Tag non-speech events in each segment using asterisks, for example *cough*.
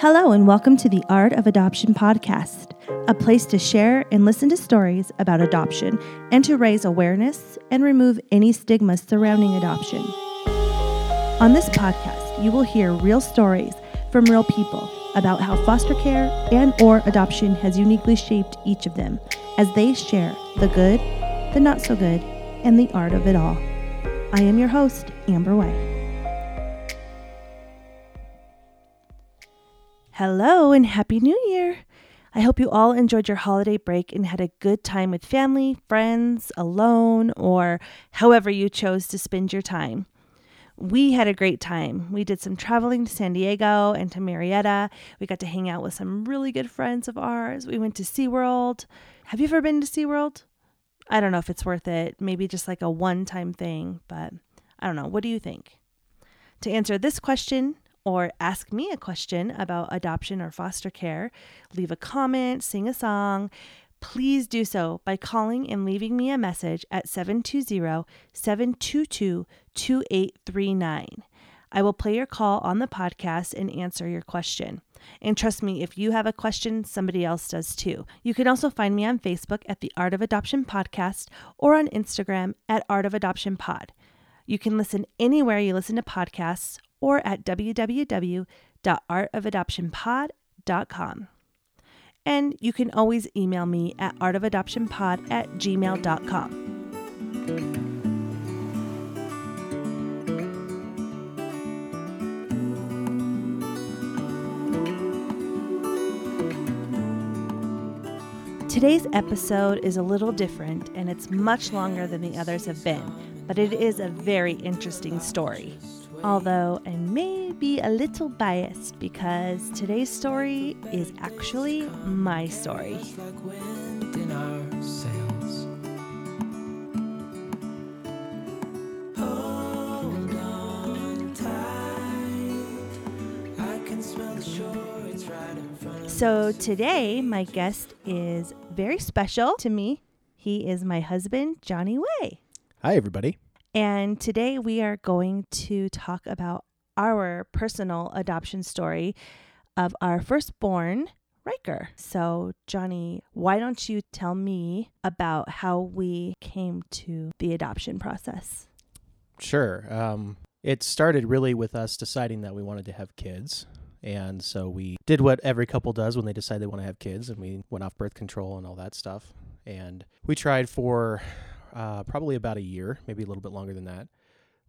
Hello, and welcome to the Art of Adoption podcast, a place to share and listen to stories about adoption and to raise awareness and remove any stigma surrounding adoption. On this podcast, you will hear real stories from real people about how foster care and or adoption has uniquely shaped each of them as they share the good, the not so good, and the art of it all. I am your host, Amber Way. Hello and Happy New Year! I hope you all enjoyed your holiday break and had a good time with family, friends, alone, or however you chose to spend your time. We had a great time. We did some traveling to San Diego and to Marietta. We got to hang out with some really good friends of ours. We went to SeaWorld. Have you ever been to SeaWorld? I don't know if it's worth it. Maybe just like a one time thing, but I don't know. What do you think? To answer this question, or ask me a question about adoption or foster care, leave a comment, sing a song, please do so by calling and leaving me a message at 720 722 2839. I will play your call on the podcast and answer your question. And trust me, if you have a question, somebody else does too. You can also find me on Facebook at the Art of Adoption Podcast or on Instagram at Art of Adoption Pod. You can listen anywhere you listen to podcasts or at www.artofadoptionpod.com. And you can always email me at artofadoptionpod at gmail.com. Today's episode is a little different and it's much longer than the others have been, but it is a very interesting story although I may be a little biased because today's story is actually my story. So today, my guest is very special to me. He is my husband, Johnny Way. Hi, everybody. And today we are going to talk about our personal adoption story of our firstborn, Ryker. So, Johnny, why don't you tell me about how we came to the adoption process? Sure. Um, it started really with us deciding that we wanted to have kids. And so we did what every couple does when they decide they want to have kids, and we went off birth control and all that stuff. And we tried for uh, probably about a year, maybe a little bit longer than that,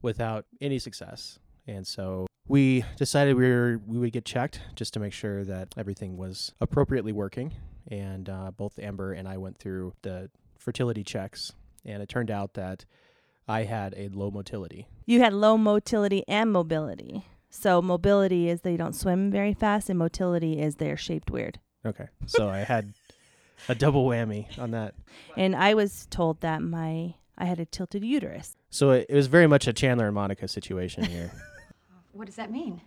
without any success. And so we decided we were we would get checked just to make sure that everything was appropriately working. And uh, both Amber and I went through the fertility checks, and it turned out that I had a low motility. You had low motility and mobility. So mobility is they don't swim very fast, and motility is they're shaped weird. Okay, so I had a double whammy on that. And I was told that my I had a tilted uterus. So it, it was very much a Chandler and Monica situation here. *laughs* what does that mean?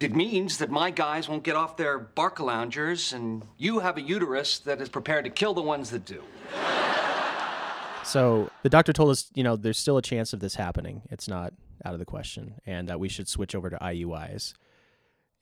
It means that my guys won't get off their Barcaloungers, and you have a uterus that is prepared to kill the ones that do. So the doctor told us, you know, there's still a chance of this happening. It's not out of the question, and that we should switch over to IUIs.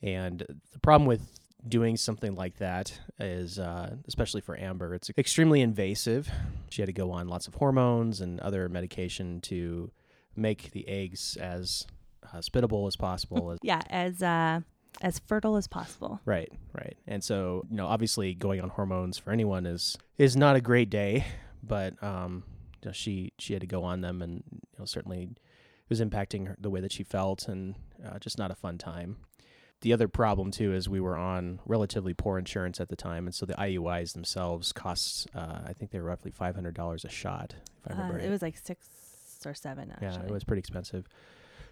And the problem with doing something like that is, uh, especially for Amber, it's extremely invasive. She had to go on lots of hormones and other medication to make the eggs as hospitable as possible. yeah, as uh, as fertile as possible. Right, right. And so, you know, obviously, going on hormones for anyone is is not a great day, but um, you know, she she had to go on them, and you know, certainly it was impacting her, the way that she felt, and uh, just not a fun time the other problem too is we were on relatively poor insurance at the time, and so the IUIs themselves cost uh, I think they were roughly five hundred dollars a shot. If I remember uh, right. It was like six or seven. Actually. Yeah, it was pretty expensive.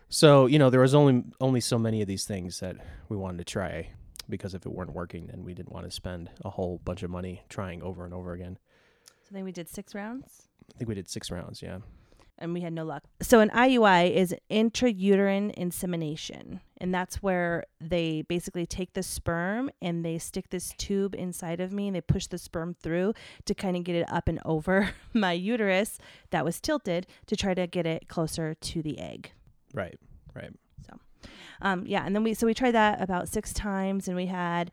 So you know there was only only so many of these things that we wanted to try because if it weren't working, then we didn't want to spend a whole bunch of money trying over and over again. So then we did six rounds. I think we did six rounds. Yeah and we had no luck. So an IUI is intrauterine insemination, and that's where they basically take the sperm and they stick this tube inside of me and they push the sperm through to kind of get it up and over *laughs* my uterus that was tilted to try to get it closer to the egg. Right. Right. So Um, yeah, and then we so we tried that about six times, and we had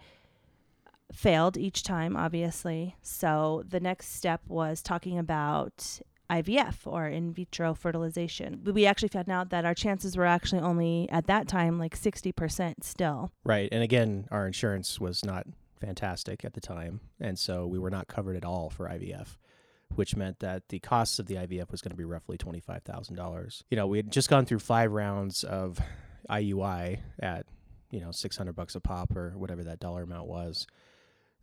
failed each time, obviously. So the next step was talking about IVF or in vitro fertilization. We actually found out that our chances were actually only at that time like 60% still. Right. And again, our insurance was not fantastic at the time. And so we were not covered at all for IVF, which meant that the cost of the IVF was going to be roughly $25,000. You know, we had just gone through five rounds of IUI at, you know, 600 bucks a pop or whatever that dollar amount was.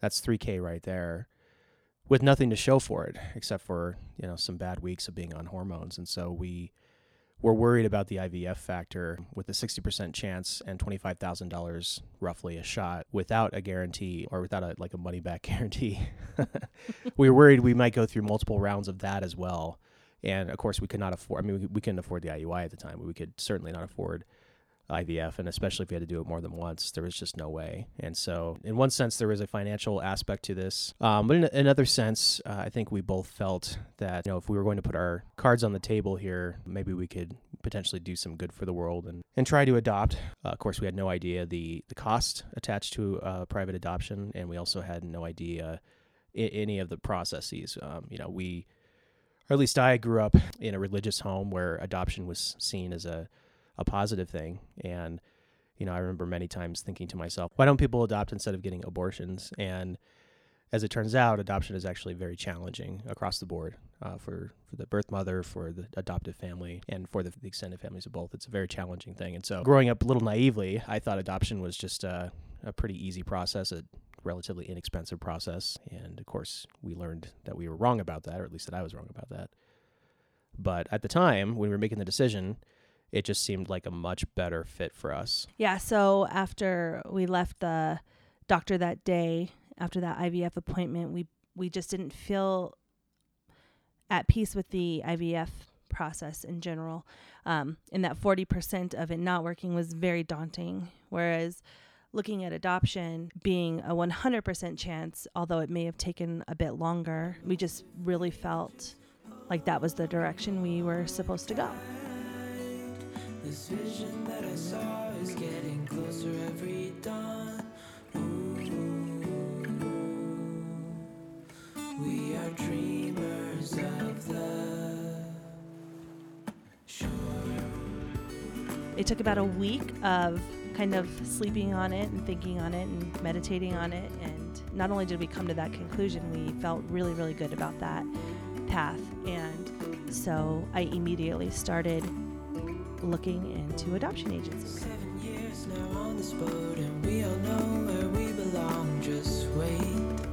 That's 3K right there with nothing to show for it except for you know some bad weeks of being on hormones and so we were worried about the IVF factor with a 60% chance and $25,000 roughly a shot without a guarantee or without a like a money back *laughs* guarantee. we were worried we might go through multiple rounds of that as well. And of course we could not afford I mean we, we couldn't afford the IUI at the time. but We could certainly not afford IVF, and especially if we had to do it more than once, there was just no way. And so, in one sense, there was a financial aspect to this, um, but in another sense, uh, I think we both felt that you know if we were going to put our cards on the table here, maybe we could potentially do some good for the world and, and try to adopt. Uh, of course, we had no idea the the cost attached to uh, private adoption, and we also had no idea I- any of the processes. Um, you know, we, or at least I, grew up in a religious home where adoption was seen as a a positive thing. And, you know, I remember many times thinking to myself, why don't people adopt instead of getting abortions? And as it turns out, adoption is actually very challenging across the board uh, for, for the birth mother, for the adoptive family, and for the, the, extended families of both. It's a very challenging thing. And so, growing up a little naively, I thought adoption was just a, a pretty easy process, a relatively inexpensive process. And of course, we learned that we were wrong about that, or at least that I was wrong about that. But at the time, when we were making the decision, it just seemed like a much better fit for us. Yeah. So after we left the doctor that day, after that IVF appointment, we we just didn't feel at peace with the IVF process in general. Um, and that 40% of it not working was very daunting. Whereas looking at adoption being a 100% chance, although it may have taken a bit longer, we just really felt like that was the direction we were supposed to go. This vision that I saw is getting closer every dawn. we are dreamers of the shore. It took about a week of kind of sleeping on it and thinking on it and meditating on it. And not only did we come to that conclusion, we felt really, really good about that path. And so I immediately started looking into adoption agencies. Seven years now on this boat, and we all know where we belong. Just wait.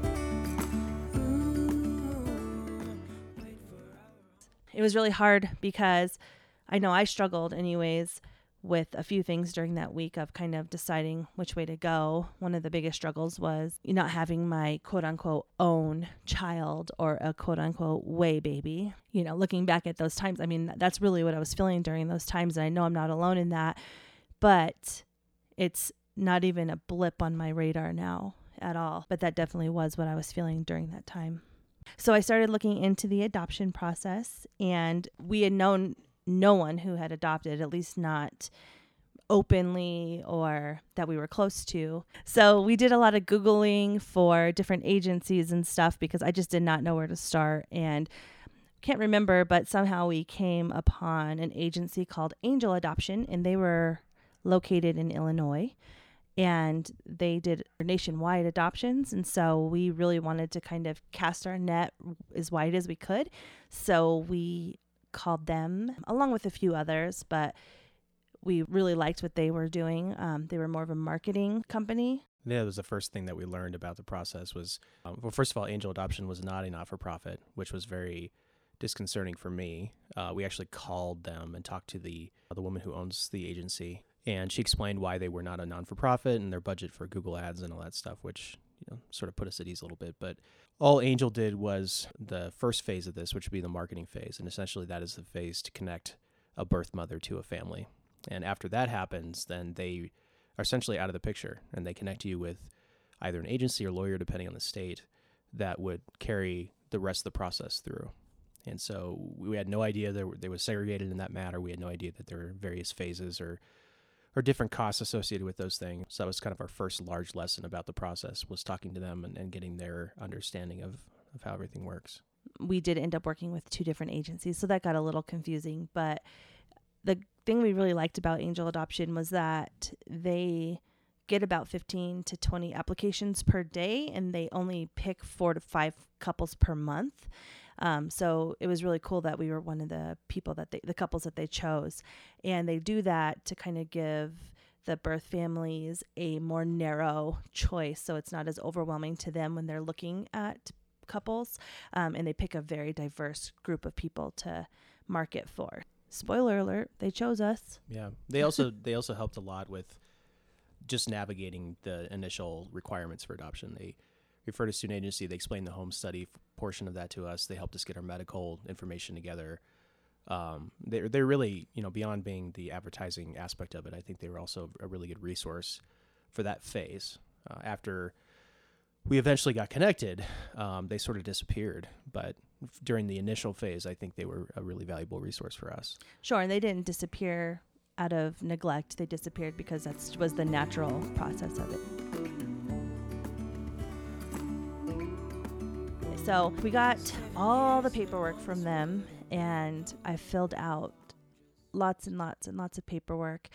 It was really hard because I know I struggled, anyways, with a few things during that week of kind of deciding which way to go. One of the biggest struggles was not having my quote unquote own child or a quote unquote way baby. You know, looking back at those times, I mean, that's really what I was feeling during those times. And I know I'm not alone in that, but it's not even a blip on my radar now at all. But that definitely was what I was feeling during that time. So I started looking into the adoption process, and we had known no one who had adopted, at least not openly or that we were close to. So we did a lot of Googling for different agencies and stuff because I just did not know where to start. And can't remember, but somehow we came upon an agency called Angel Adoption, and they were located in Illinois. And they did nationwide adoptions. And so we really wanted to kind of cast our net as wide as we could. So we called them, along with a few others, but we really liked what they were doing. Um, they were more of a marketing company. Yeah, that was the first thing that we learned about the process was, um, well, first of all, Angel Adoption was not a not-for-profit, which was very disconcerting for me. Uh, we actually called them and talked to the the woman who owns the agency, and she explained why they were not a non-for-profit and their budget for Google Ads and all that stuff, which you know sort of put us at ease a little bit. But all Angel did was the first phase of this, which would be the marketing phase. And essentially, that is the phase to connect a birth mother to a family. And after that happens, then they are essentially out of the picture and they connect you with either an agency or lawyer, depending on the state, that would carry the rest of the process through. And so we had no idea that they was segregated in that matter. We had no idea that there were various phases or or different costs associated with those things. So that was kind of our first large lesson about the process was talking to them and, and getting their understanding of, of how everything works. We did end up working with two different agencies, so that got a little confusing. But the thing we really liked about angel adoption was that they get about 15 to 20 applications per day and they only pick four to five couples per month. Um, so it was really cool that we were one of the people that they, the couples that they chose. And they do that to kind of give the birth families a more narrow choice. So it's not as overwhelming to them when they're looking at couples. Um, and they pick a very diverse group of people to market for. Spoiler alert, they chose us. Yeah. They also they also helped a lot with just navigating the initial requirements for adoption. They referred us to student agency. They explained the home study portion of that to us. They helped us get our medical information together. Um, they're they're really you know beyond being the advertising aspect of it. I think they were also a really good resource for that phase. Uh, after we eventually got connected, um, they sort of disappeared. But during the initial phase, I think they were a really valuable resource for us. Sure, and they didn't disappear out of neglect. They disappeared because that was the natural process of it. So we got all the paperwork from them, and I filled out lots and lots and lots of paperwork.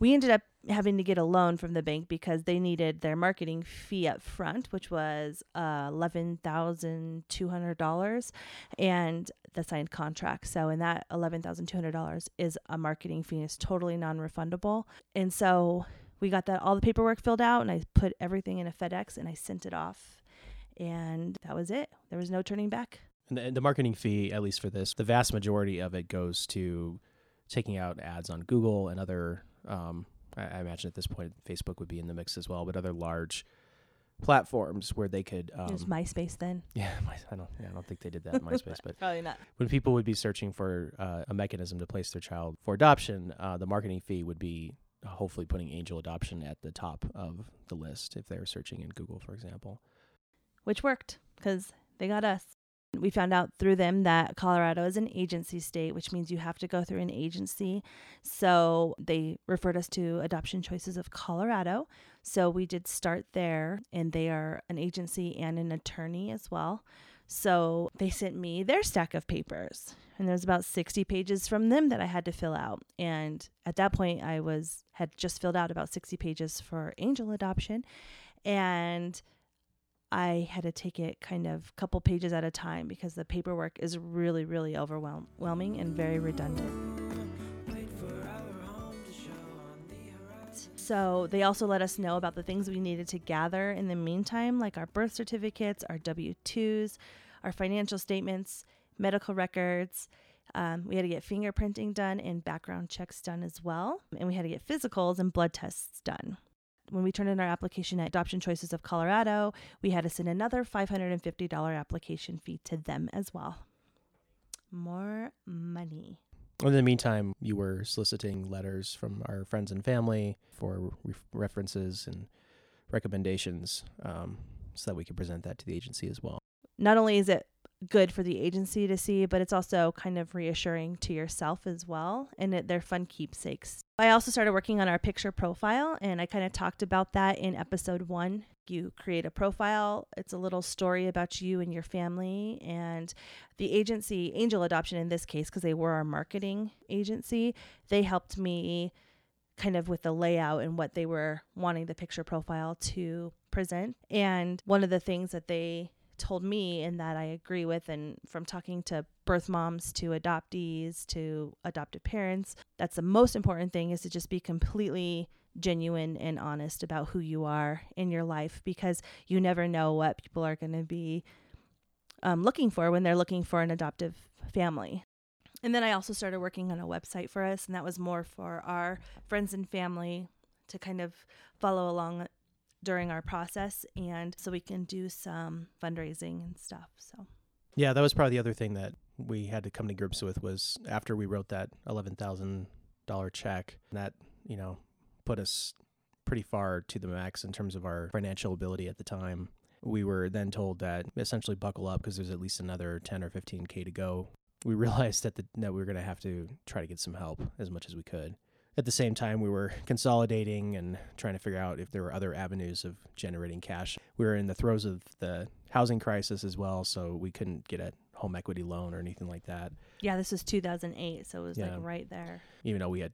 We ended up having to get a loan from the bank because they needed their marketing fee up front, which was uh, $11,200 and the signed contract. So, in that $11,200 is a marketing fee, it's totally non refundable. And so, we got that all the paperwork filled out, and I put everything in a FedEx and I sent it off. And that was it. There was no turning back. And the, and the marketing fee, at least for this, the vast majority of it goes to taking out ads on Google and other. Um, I, I imagine at this point Facebook would be in the mix as well, but other large platforms where they could. Um, it was MySpace then. *laughs* Yeah, my, I don't. Yeah, I don't think they did that in *laughs* MySpace, but Probably not. when people would be searching for uh, a mechanism to place their child for adoption, uh, the marketing fee would be hopefully putting angel adoption at the top of the list if they were searching in Google, for example. Which worked because they got us. We found out through them that Colorado is an agency state, which means you have to go through an agency. So they referred us to Adoption Choices of Colorado. So we did start there, and they are an agency and an attorney as well. So they sent me their stack of papers, and there's about 60 pages from them that I had to fill out. And at that point, I was had just filled out about 60 pages for angel adoption, and I had to take it kind of couple pages at a time because the paperwork is really, really overwhelming and very redundant. So they also let us know about the things we needed to gather in the meantime, like our birth certificates, our W 2s, our financial statements, medical records. Um, we had to get fingerprinting done and background checks done as well. And we had to get physicals and blood tests done when we turned in our application at Adoption Choices of Colorado, we had to send another $550 application fee to them as well. More money. In the meantime, you were soliciting letters from our friends and family for re- references and recommendations um, so that we could present that to the agency as well. Not only is it good for the agency to see, but it's also kind of reassuring to yourself as well. And it, they're fun keepsakes. I also started working on our picture profile, and I kind of talked about that in episode one. You create a profile, it's a little story about you and your family. And the agency, Angel Adoption in this case, because they were our marketing agency, they helped me kind of with the layout and what they were wanting the picture profile to present. And one of the things that they told me and that I agree with and from talking to birth moms to adoptees to adopted parents that's the most important thing is to just be completely genuine and honest about who you are in your life because you never know what people are going to be um, looking for when they're looking for an adoptive family. And then I also started working on a website for us and that was more for our friends and family to kind of follow along during our process and so we can do some fundraising and stuff so Yeah, that was probably the other thing that we had to come to grips with was after we wrote that eleven thousand dollar check. That you know put us pretty far to the max in terms of our financial ability at the time. We were then told that essentially buckle up because there's at least another ten or fifteen k to go. We *laughs* realized that the, that we were going to have to try to get some help as much as we could. At the same time, we were consolidating and trying to figure out if there were other avenues of generating cash. We were in the throes of the housing crisis as well, so we couldn't get a home equity loan or anything like that. Yeah, this was 2008, so it was Yeah. like right there. Even though we had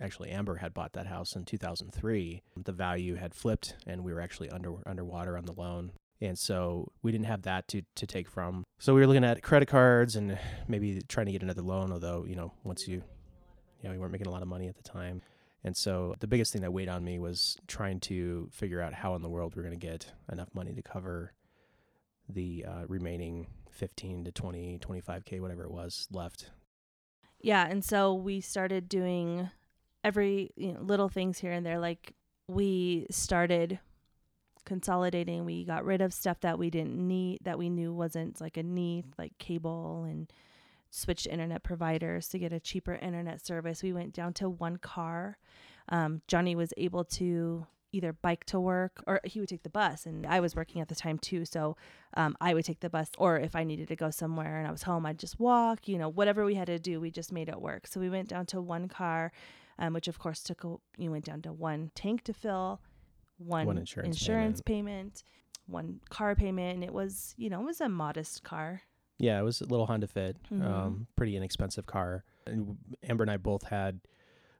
actually Amber had bought that house in 2003, the value had flipped and we were actually under underwater on the loan. And so we didn't have that to, to take from. So we were looking at credit cards and maybe trying to get another loan, although, you know, once you yeah, we weren't making a lot of money at the time. And so the biggest thing that weighed on me was trying to figure out how in the world we're going to get enough money to cover the uh, remaining 15 to 20, 25K, whatever it was left. Yeah, and so we started doing every you know, little things here and there. Like we started consolidating. We got rid of stuff that we didn't need, that we knew wasn't like a need, like cable, and switched internet providers to get a cheaper internet service. We went down to one car. Um, Johnny was able to either bike to work or he would take the bus, and I was working at the time too, so um, I would take the bus. Or if I needed to go somewhere and I was home, I'd just walk. You know, whatever we had to do, we just made it work. So we went down to one car, um, which of course took a, you went down to one tank to fill, one, One insurance insurance payment. one car payment, and it was you know it was a modest car. Yeah, it was a little Honda Fit, Mhm. um, pretty inexpensive car. And Amber and I both had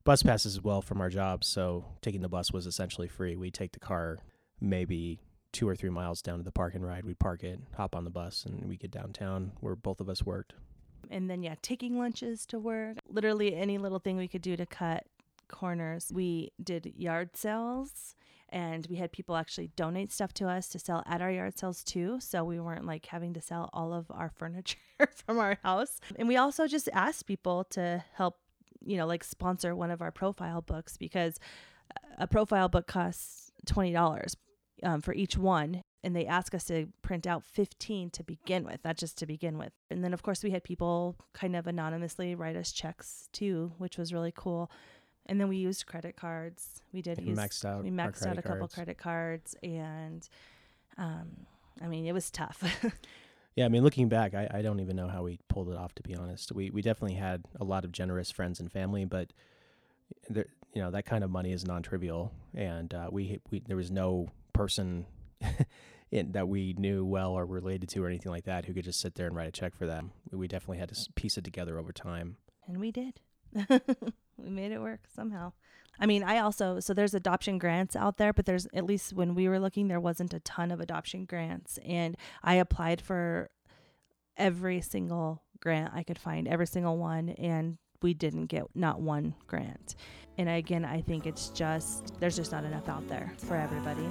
bus passes as well from our jobs, so taking the bus was essentially free. We'd take the car maybe two or three miles down to the park and ride. We'd park it, hop on the bus, and we get downtown where both of us worked. and then yeah taking lunches to work literally any little thing we could do to cut corners we did yard sales and we had people actually donate stuff to us to sell at our yard sales too. So we weren't like having to sell all of our *laughs* furniture from our house. And we also just asked people to help you know like sponsor one of our profile books because a profile book costs $20 um, for each one and they ask us to print out 15 to begin with not just to begin with. And then of course we had people kind of anonymously write us checks too which was really cool and then we used credit cards we did We use maxed out we maxed out a couple cards. credit cards and um i mean it was tough *laughs* Yeah, I mean, looking back, I, I don't even know how we pulled it off. To be honest, we we definitely had a lot of generous friends and family, but there, you know, that kind of money is non-trivial, and uh, we we there was no person *laughs* in, that we knew well or related to or anything like that who could just sit there and write a check for them. We definitely had to piece it together over time. and we did *laughs* we made it work somehow. I mean i also so there's adoption grants out there but there's at least when we were looking there wasn't a ton of adoption grants. And i applied for every single grant i could find every single one and we didn't get not one grant. And again i think it's just there's just not enough out there for everybody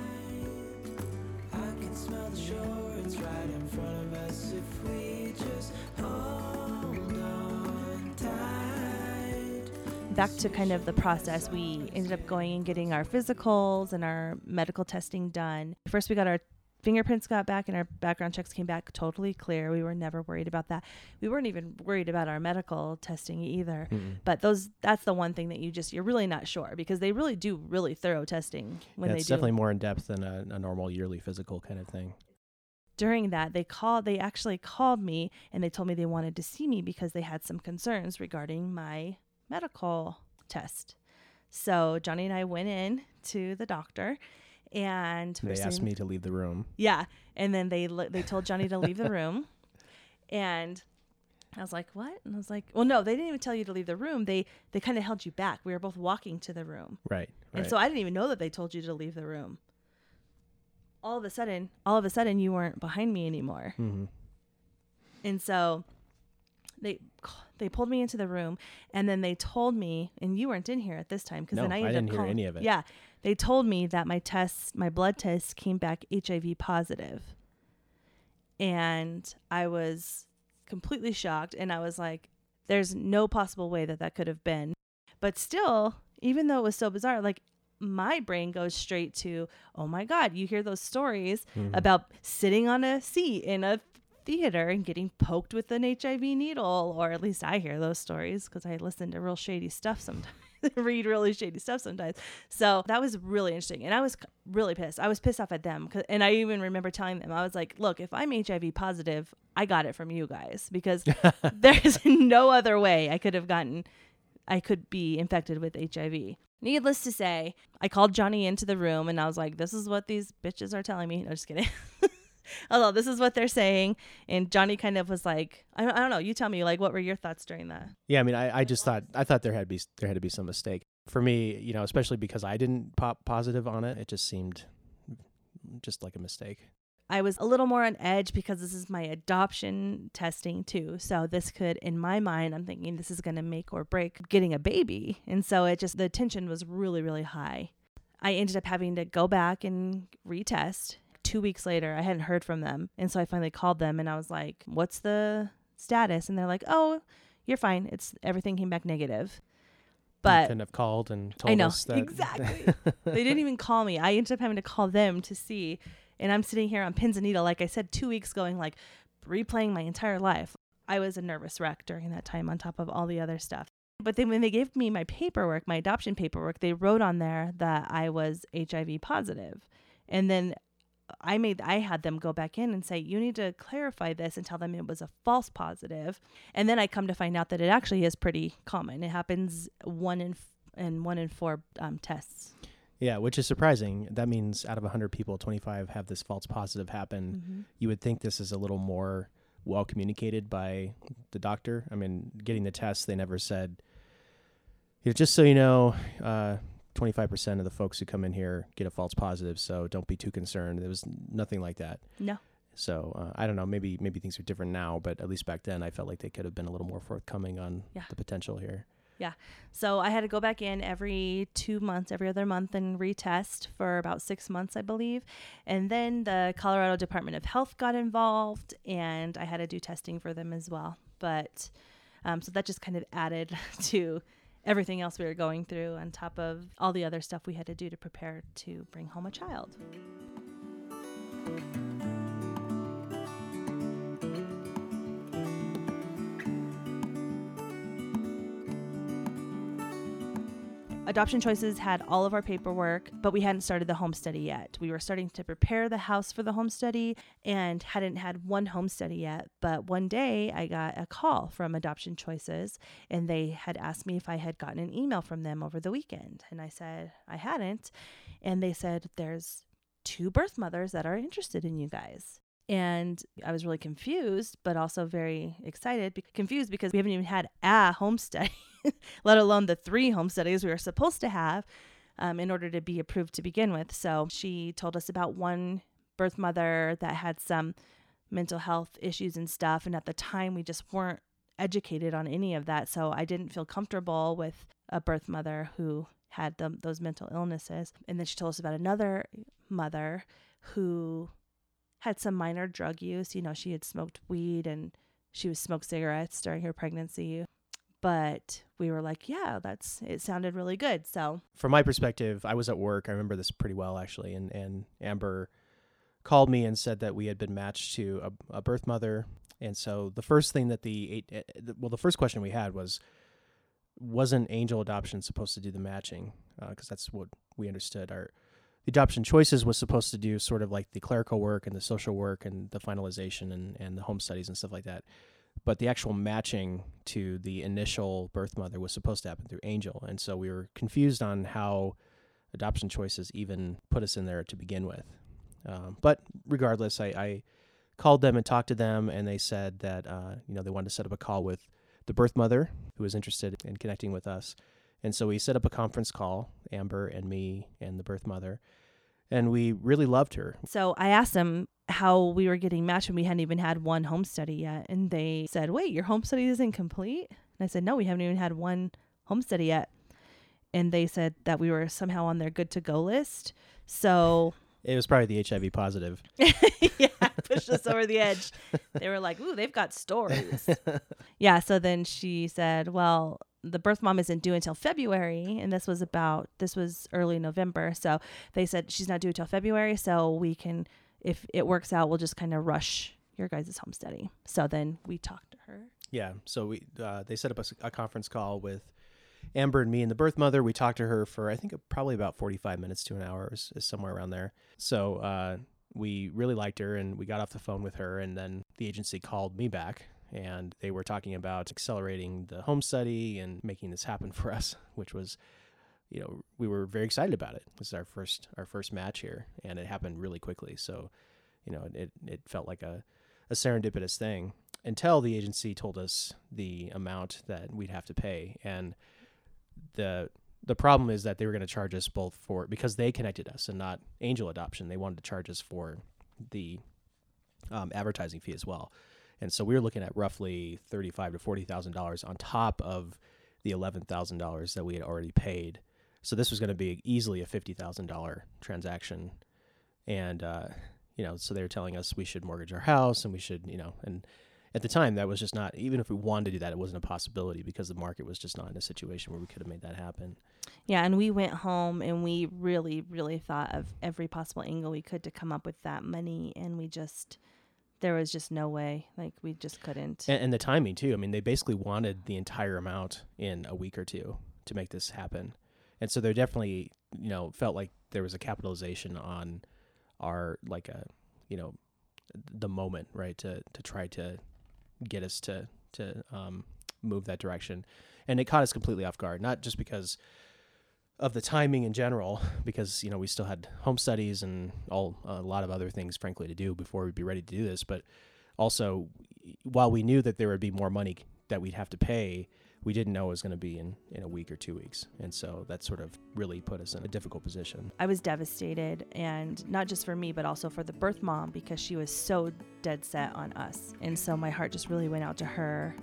back to kind of the process, we ended up going and getting our physicals and our medical testing done. First, we got our fingerprints got back and our background checks came back totally clear. We were never worried about that. We weren't even worried about our medical testing either. Mm-mm. But those that's the one thing that you just you're really not sure because they really do really thorough testing when yeah, they it's do. definitely more in depth than a, a normal yearly physical kind of thing. during that they called they actually called me and they told me they wanted to see me because they had some concerns regarding my medical test so johnny and i went in to the doctor and They asked me to leave the room. yeah and then they they told johnny to leave the room *laughs* and i was like what and i was like well no they didn't even tell you to leave the room they they kind of held you back we were both walking to the room Right. Right. and so I didn't even know that they told you to leave the room. All of a sudden, all of a sudden, you weren't behind me anymore. hmm And so they they pulled me into the room, and then they told me, and you weren't in here at this time because No, then I, I ended didn't up hear calling- any of it. Yeah, they told me that my tests, my blood tests, came back HIV positive, and I was completely shocked, and I was like, "There's no possible way that that could have been." But still, even though it was so bizarre, like my brain goes straight to, "Oh my God!" You hear those stories Mhm. about sitting on a seat in a theater and getting poked with an HIV needle, or at least I hear those stories because I listen to real shady stuff sometimes, *laughs* read really shady stuff sometimes. So that was really interesting, and I was really pissed. I was pissed off at them, and I even remember telling them, I was like, "Look, if I'm HIV positive, I got it from you guys because *laughs* there's no other way I could have gotten." I could be infected with HIV. Needless to say, I called Johnny into the room and I was like, this is what these bitches are telling me. No, just kidding. *laughs* Although this is what they're saying. And Johnny kind of was like, I, I don't know. You tell me, like, what were your thoughts during that? Yeah, I mean, I, I just thought I thought there had to be there had to be some mistake for me. You know, especially because I didn't pop positive on it. It just seemed just like a mistake. I was a little more on edge because this is my adoption testing too. So this could, in my mind, I'm thinking this is going to make or break getting a baby. And so it just, the tension was really, really high. I ended up having to go back and retest. Two weeks later, I hadn't heard from them. And so I finally called them and I was like, what's the status? And they're like, oh, you're fine. It's everything came back negative. you But couldn't have called and told I know us that exactly. they didn't even call me. I ended up having to call them to see, and I'm sitting here on pins and needle, like I said, two weeks going, like replaying my entire life. I was a nervous wreck during that time, on top of all the other stuff. But then when they gave me my paperwork, my adoption paperwork, they wrote on there that I was HIV positive, and then I made I had them go back in and say you need to clarify this and tell them it was a false positive. And then I come to find out that it actually is pretty common. It happens one in f- in one in four um, tests. Yeah, which is surprising. That means out of 100 people, 25 have this false positive happen. You would think this is a little more well communicated by the doctor. I mean, getting the test, they never said, "Yeah, just so you know, uh, 25% of the folks who come in here get a false positive, so don't be too concerned. There was nothing like that. No. So uh, I don't know. Maybe maybe things are different now, but at least back then, I felt like they could have been a little more forthcoming on Yeah. the potential here. Yeah. So I had to go back in every two months, every other month, and retest for about six months, I believe. And then the Colorado Department of Health got involved, and I had to do testing for them as well. But um, so that just kind of added *laughs* to everything else we were going through, on top of all the other stuff we had to do to prepare to bring home a child. Adoption Choices had all of our paperwork, but we hadn't started the home study yet. We were starting to prepare the house for the home study and hadn't had one home study yet. But one day I got a call from Adoption Choices and they had asked me if I had gotten an email from them over the weekend. And I said I hadn't. And they said, There's two birth mothers that are interested in you guys. And I was really confused, but also very excited. Confused because we haven't even had a home study, *laughs* let alone the three home studies we were supposed to have um, in order to be approved to begin with. So she told us about one birth mother that had some mental health issues and stuff. And at the time, we just weren't educated on any of that. So I didn't feel comfortable with a birth mother who had them, those mental illnesses. And then she told us about another mother who had some minor drug use. You know, she had smoked weed and she was smoked cigarettes during her pregnancy. But we were like, yeah, that's it sounded really good. So from my perspective, I was at work. I remember this pretty well actually, and and Amber called me and said that we had been matched to a, a birth mother. And so the first thing that the eh, the- well, the first question we had was, wasn't Angel Adoption supposed to do the matching? Because that's what we understood. Our the adoption choices was supposed to do sort of like the clerical work and the social work and the finalization and, and the home studies and stuff like that. But the actual matching to the initial birth mother was supposed to happen through Angel. And so we were confused on how adoption choices even put us in there to begin with. Um, but regardless, I, I called them and talked to them, and they said that uh, you know they wanted to set up a call with the birth mother who was interested in connecting with us. And so we set up a conference call, Amber and me and the birth mother, and we really loved her. So I asked them how we were getting matched when we hadn't even had one home study yet. And they said, Wait, your home study isn't complete? And I said, No, we haven't even had one home study yet. And they said that we were somehow on their good to go list. So *laughs* It was probably the HIV positive. *laughs* yeah, pushed us over the edge. They were like, Ooh, they've got stories. *laughs* yeah. So then she said, Well, the birth mom isn't due until February. And this was about, this was early November. So they said she's not due until February. So we can, if it works out, we'll just kind of rush your guys' home study. So then we talked to her. Yeah. So we uh, they set up a conference call with Amber and me and the birth mother. We talked to her for I think probably about forty five minutes to an hour, is, is somewhere around there. So uh, we really liked her, and we got off the phone with her, and then the agency called me back and they were talking about accelerating the home study and making this happen for us, *laughs* which was, you know, we were very excited about it. This is our first our first match here, and it happened really quickly. So, you know, it it felt like a a serendipitous thing until the agency told us the amount that we'd have to pay, and the the problem is that they were going to charge us both for because they connected us and not angel adoption. They wanted to charge us for the um, advertising fee as well, and so we were looking at roughly thirty-five to forty thousand dollars on top of the eleven thousand dollars that we had already paid. So this was going to be easily a fifty thousand dollar transaction, and uh, you know, so they were telling us we should mortgage our house and we should, you know, and at the time that was just not even if we wanted to do that it wasn't a possibility because the market was just not in a situation where we could have made that happen. Yeah, and we went home and we really, really thought of every possible angle we could to come up with that money, and we just there was just no way. Like we just couldn't. and, and the timing too i mean they basically wanted the entire amount in a week or two to make this happen and so there definitely you know felt like there was a capitalization on our like a you know the moment right to to try to get us to to um, move that direction and it caught us completely off guard not just because of the timing in general because you know we still had home studies and all a lot of other things frankly to do before we'd be ready to do this. But also while we knew that there would be more money that we'd have to pay we didn't know it was going to be in, in a week or two weeks. And so that sort of really put us in a difficult position. I was devastated, and not just for me, but also for the birth mom because she was so dead set on us. And so my heart just really went out to her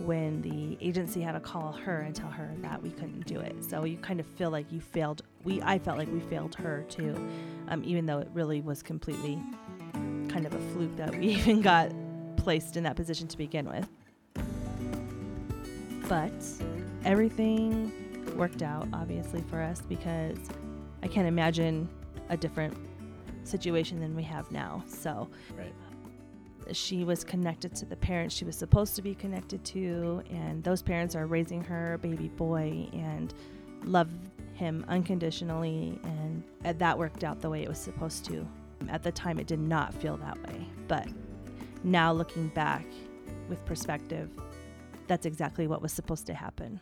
when the agency had to call her and tell her that we couldn't do it. So you kind of feel like you failed. We I felt like we failed her too, um, even though it really was completely kind of a fluke that we *laughs* even got placed in that position to begin with. But everything worked out obviously for us because I can't imagine a different situation than we have now. So right she was connected to the parents she was supposed to be connected to, and those parents are raising her baby boy and love him unconditionally, and that worked out the way it was supposed to. At the time, it did not feel that way, but now looking back with perspective, that's exactly what was supposed to happen.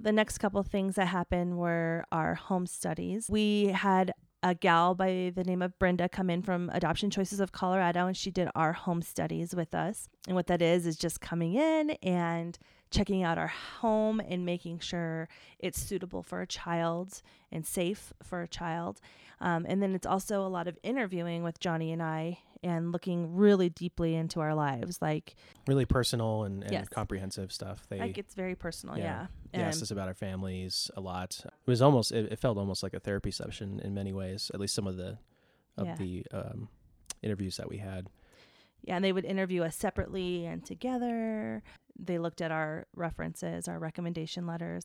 The next couple things that happened were our home studies. We had a gal by the name of Brenda come in from Adoption Choices of Colorado, and she did our home studies with us. And what that is, is just coming in and checking out our home and making sure it's suitable for a child and safe for a child. Um, and then it's also a lot of interviewing with Johnny and I and looking really deeply into our lives. Like, really personal and, and Yes. comprehensive stuff they like it's very personal, Yeah. yeah. They asked us about our families a lot. It was almost it, it felt almost like a therapy session in many ways. At least some of the of Yeah. the um, interviews that we had. Yeah, and they would interview us separately and together. They looked at our references, our recommendation letters.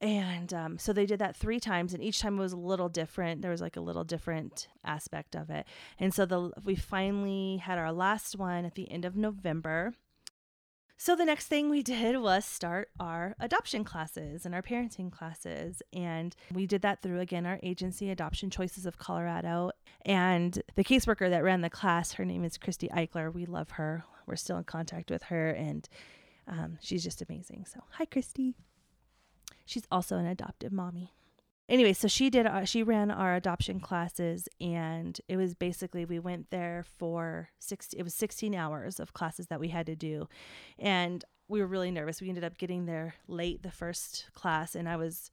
And um, so they did that three times, and each time it was a little different. There was like a little different aspect of it. And so the we finally had our last one at the end of November. So the next thing we did was start our adoption classes and our parenting classes. And we did that through, again, our agency, Adoption Choices of Colorado. And the caseworker that ran the class, her name is Christy Eichler. We love her. We're still in contact with her, and um, she's just amazing. So, hi, Christy. She's also an adoptive mommy. Anyway, so she did. Our, she ran our adoption classes, and it was basically we went there for six. It was sixteen hours of classes that we had to do, and we were really nervous. We ended up getting there late the first class, and I was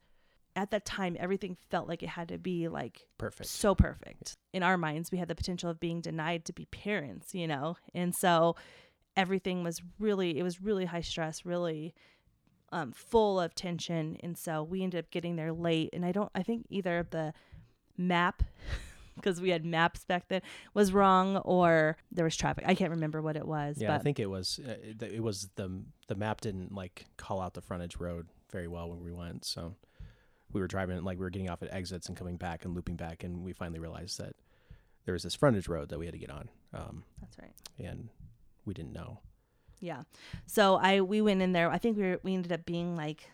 at that time everything felt like it had to be like Perfect. so perfect. In our minds, we had the potential of being denied to be parents, you know? And so everything was really, it was really high stress, really um, full of tension. And so we ended up getting there late. And I don't, I think either of the map, *laughs* because we had maps back then, was wrong or there was traffic. I can't remember what it was. Yeah, but I think it was uh, it, it was the the map didn't like call out the frontage road very well when we went, so we were driving like we were getting off at exits and coming back and looping back, and we finally realized that there was this frontage road that we had to get on, um, that's right. and we didn't know. Yeah. So I we went in there. I think we were, we ended up being like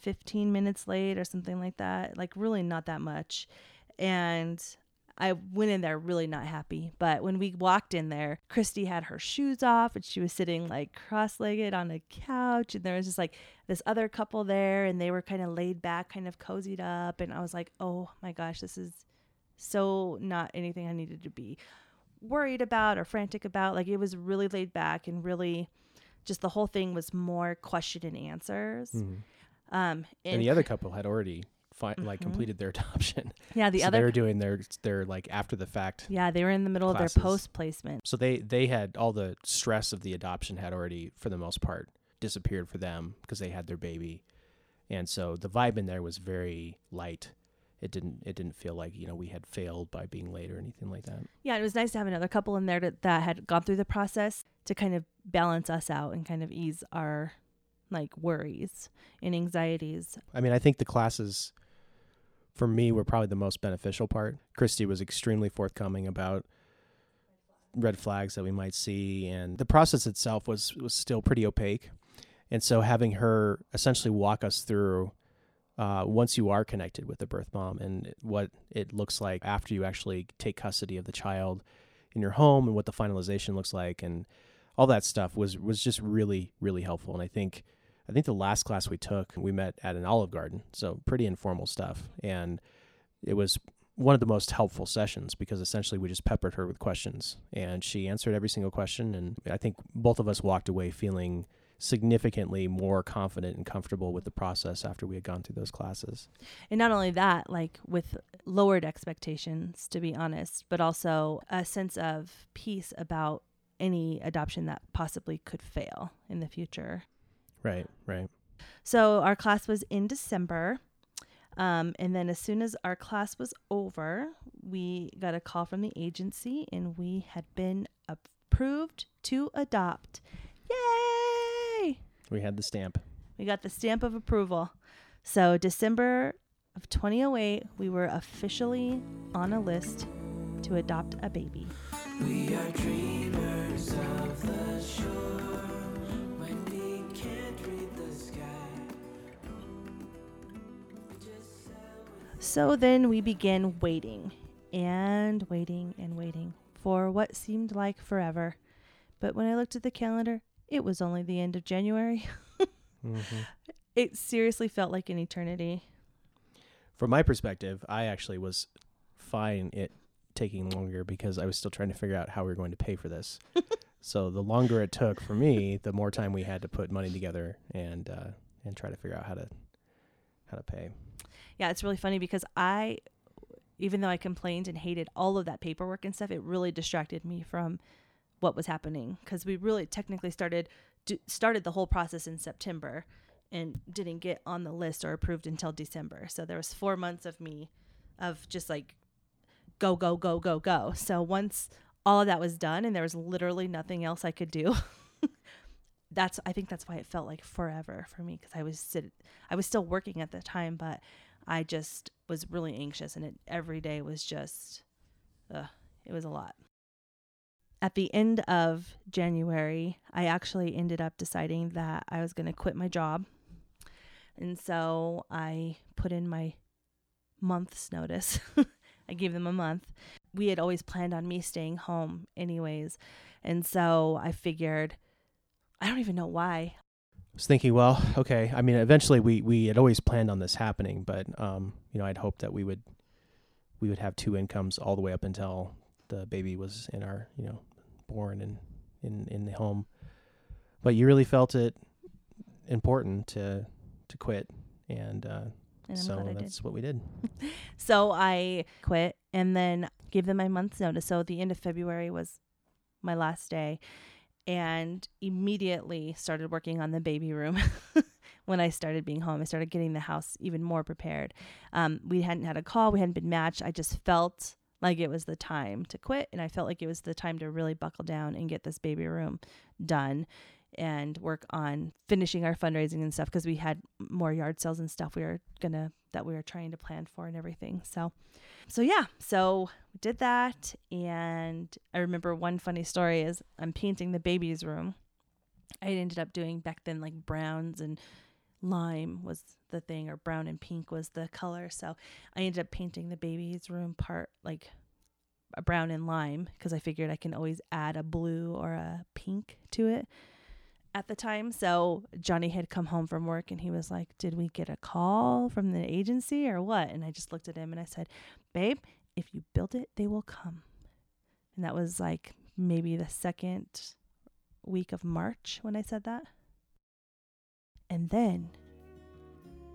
15 minutes late or something like that. Like really not that much. And I went in there really not happy. But when we walked in there, Christy had her shoes off and she was sitting like cross legged on a couch. And there was just like this other couple there and they were kind of laid back, kind of cozied up. And I was like, oh my gosh, this is so not anything I needed to be worried about or frantic about. Like it was really laid back and really just the whole thing was more question and answers. Mhm. Um, And the other couple had already fi- like Mhm. completed their *laughs* adoption. yeah, the so other they were doing their their like after the fact. yeah, they were in the middle of their post placement. So they they had all the stress of the adoption had already for the most part disappeared for them because they had their baby. And so the vibe in there was very light. It didn't it didn't feel like, you know, we had failed by being late or anything like that. Yeah, it was nice to have another couple in there to, that had gone through the process to kind of balance us out and kind of ease our like worries and anxieties. I mean, I think the classes for me were probably the most beneficial part. Christy was extremely forthcoming about red flags that we might see and the process itself was was still pretty opaque. And so having her essentially walk us through uh, once you are connected with the birth mom and what it looks like after you actually take custody of the child in your home and what the finalization looks like and all that stuff was was just really really helpful and I think I think the last class we took, we met at an Olive Garden, so pretty informal stuff. And it was one of the most helpful sessions because essentially we just peppered her with questions and she answered every single question. And I think both of us walked away feeling significantly more confident and comfortable with the process after we had gone through those classes. And not only that, like with lowered expectations, to be honest, but also a sense of peace about any adoption that possibly could fail in the future. Right, right. So our class was in December. Um, and then as soon as our class was over, we got a call from the agency and we had been approved to adopt. Yay! We had the stamp. We got the stamp of approval. So December of 2008, we were officially on a list to adopt a baby. We are dreamers of the shore when we can't read the sky. So then we began waiting and waiting and waiting for what seemed like forever. But when I looked at the calendar, it was only the end of January. Mm-hmm. *laughs* It seriously felt like an eternity. From my perspective, I actually was fine it taking longer because I was still trying to figure out how we were going to pay for this. *laughs* so the longer it took for me, the more time we had to put money together and uh, and try to figure out how to how to pay. Yeah, it's really funny because I, even though I complained and hated all of that paperwork and stuff, it really distracted me from what was happening because we really technically started started the whole process in September and didn't get on the list or approved until December. So there was four months of me of just like go go go go go. So once all of that was done and there was literally nothing else I could do. *laughs* that's I think that's why it felt like forever for me because I was sit I was still working at the time, but I just was really anxious and it every day was just uh, it was a lot. At the end of January, I actually ended up deciding that I was going to quit my job. And so I put in my month's notice. *laughs* I gave them a month. We had always planned on me staying home, anyways. And so I figured, I don't even know why. I was thinking, well, okay. I mean, eventually we we had always planned on this happening, but um, you know, I'd hoped that we would we would have two incomes all the way up until the baby was in our, you know, born and in in the home. But you really felt it important to to quit, and uh, And so that's what we did. *laughs* So I quit and then gave them my month's notice. So the end of February was my last day and immediately started working on the baby room. *laughs* when I started being home, I started getting the house even more prepared. Um, we hadn't had a call, we hadn't been matched. I just felt like it was the time to quit and I felt like it was the time to really buckle down and get this baby room done and work on finishing our fundraising and stuff because we had more yard sales and stuff we were gonna that we were trying to plan for and everything. So so yeah, so we did that and I remember one funny story is I'm painting the baby's room. I ended up doing back then like browns and lime was the thing or brown and pink was the color. So I ended up painting the baby's room part like a brown and lime because I figured I can always add a blue or a pink to it at the time. So Johnny had come home from work and he was like, Did we get a call from the agency or what? And I just looked at him and I said, Babe, if you build it, they will come. And that was like maybe the second week of March when I said that. And then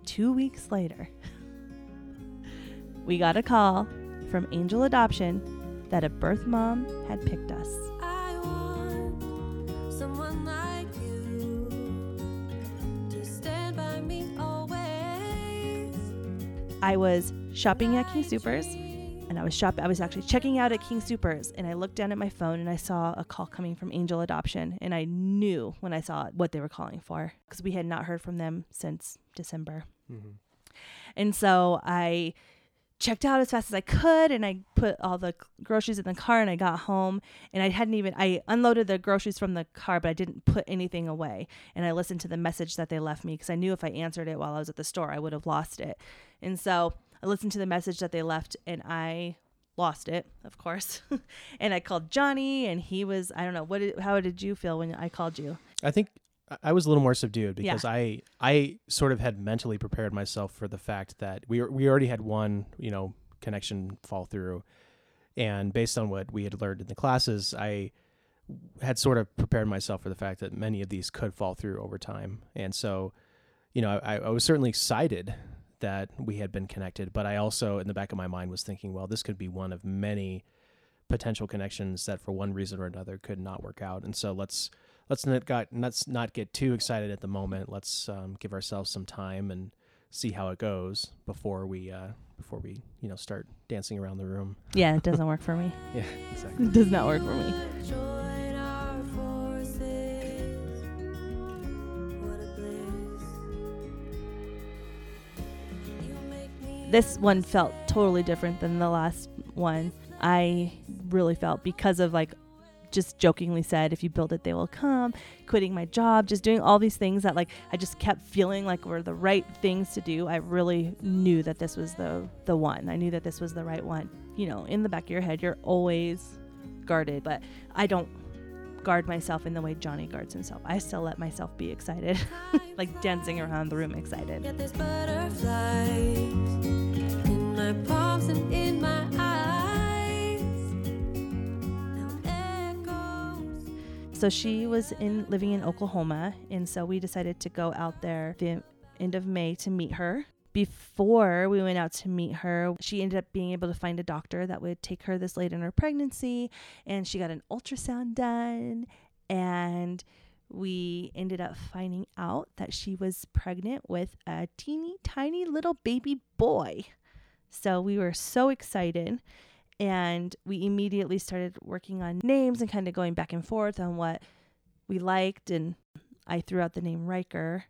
two weeks later, *laughs* we got a call from Angel Adoption that a birth mom had picked us. I want someone like you to stand by me always. I was shopping at King Supers and I was shop I was actually checking out at King Supers and I looked down at my phone and I saw a call coming from Angel Adoption and I knew when I saw what they were calling for because we had not heard from them since December. Mm-hmm. And so I checked out as fast as I could and I put all the groceries in the car and I got home and I hadn't even I unloaded the groceries from the car but I didn't put anything away and I listened to the message that they left me because I knew if I answered it while I was at the store I would have lost it. And so I listened to the message that they left and I lost it, of course. *laughs* and I called Johnny and he was I don't know what did, how did you feel when I called you? I think I- was a little more subdued Yeah. because I I sort of had mentally prepared myself for the fact that we we already had one you know connection fall through, and based on what we had learned in the classes, I had sort of prepared myself for the fact that many of these could fall through over time, and so you know I, I was certainly excited that we had been connected, but I also in the back of my mind was thinking, well, this could be one of many potential connections that for one reason or another could not work out, and so let's let's not got let's not get too excited at the moment. Let's um, give ourselves some time and see how it goes before we uh, before we you know start dancing around the room. Yeah, it *laughs* doesn't work for me. Yeah, exactly. It does not work for me. This one felt totally different than the last one. I really felt because of like just jokingly said, if you build it, they will come, quitting my job, just doing all these things that like I just kept feeling like were the right things to do. I really knew that this was the the one. I knew that this was the right one. You know, in the back of your head, you're always guarded, but I don't guard myself in the way Johnny guards himself. I still let myself be excited, *laughs* like dancing around the room excited. My palms and in my eyes. So she was in living in Oklahoma, and so we decided to go out there the end of May to meet her. Before we went out to meet her, she ended up being able to find a doctor that would take her this late in her pregnancy, and she got an ultrasound done, and we ended up finding out that she was pregnant with a teeny tiny little baby boy. So we were so excited and we immediately started working on names and kind of going back and forth on what we liked and I threw out the name Ryker.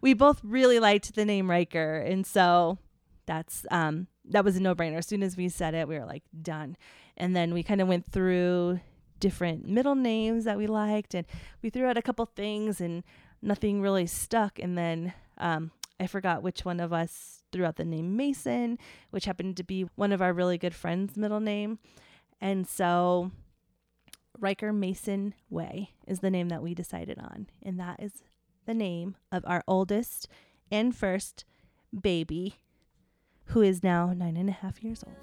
We both really liked the name Ryker and so that's um that was a no-brainer. As soon as we said it, we were like done. And then we kind of went through different middle names that we liked and we threw out a couple things and nothing really stuck and then um I forgot which one of us threw out the name Mason, which happened to be one of our really good friends' middle name. And so Ryker Mason Way is the name that we decided on. And that is the name of our oldest and first baby, who is now nine and a half years old.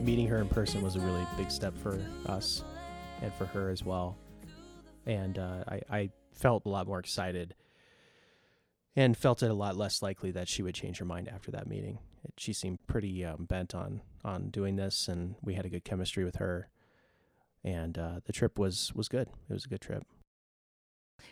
Meeting her in person was a really big step for us and for her as well. And uh, I, I felt a lot more excited and felt it a lot less likely that she would change her mind after that meeting. It, she seemed pretty um, bent on on doing this, and we had a good chemistry with her. And uh, the trip was was good. It was a good trip.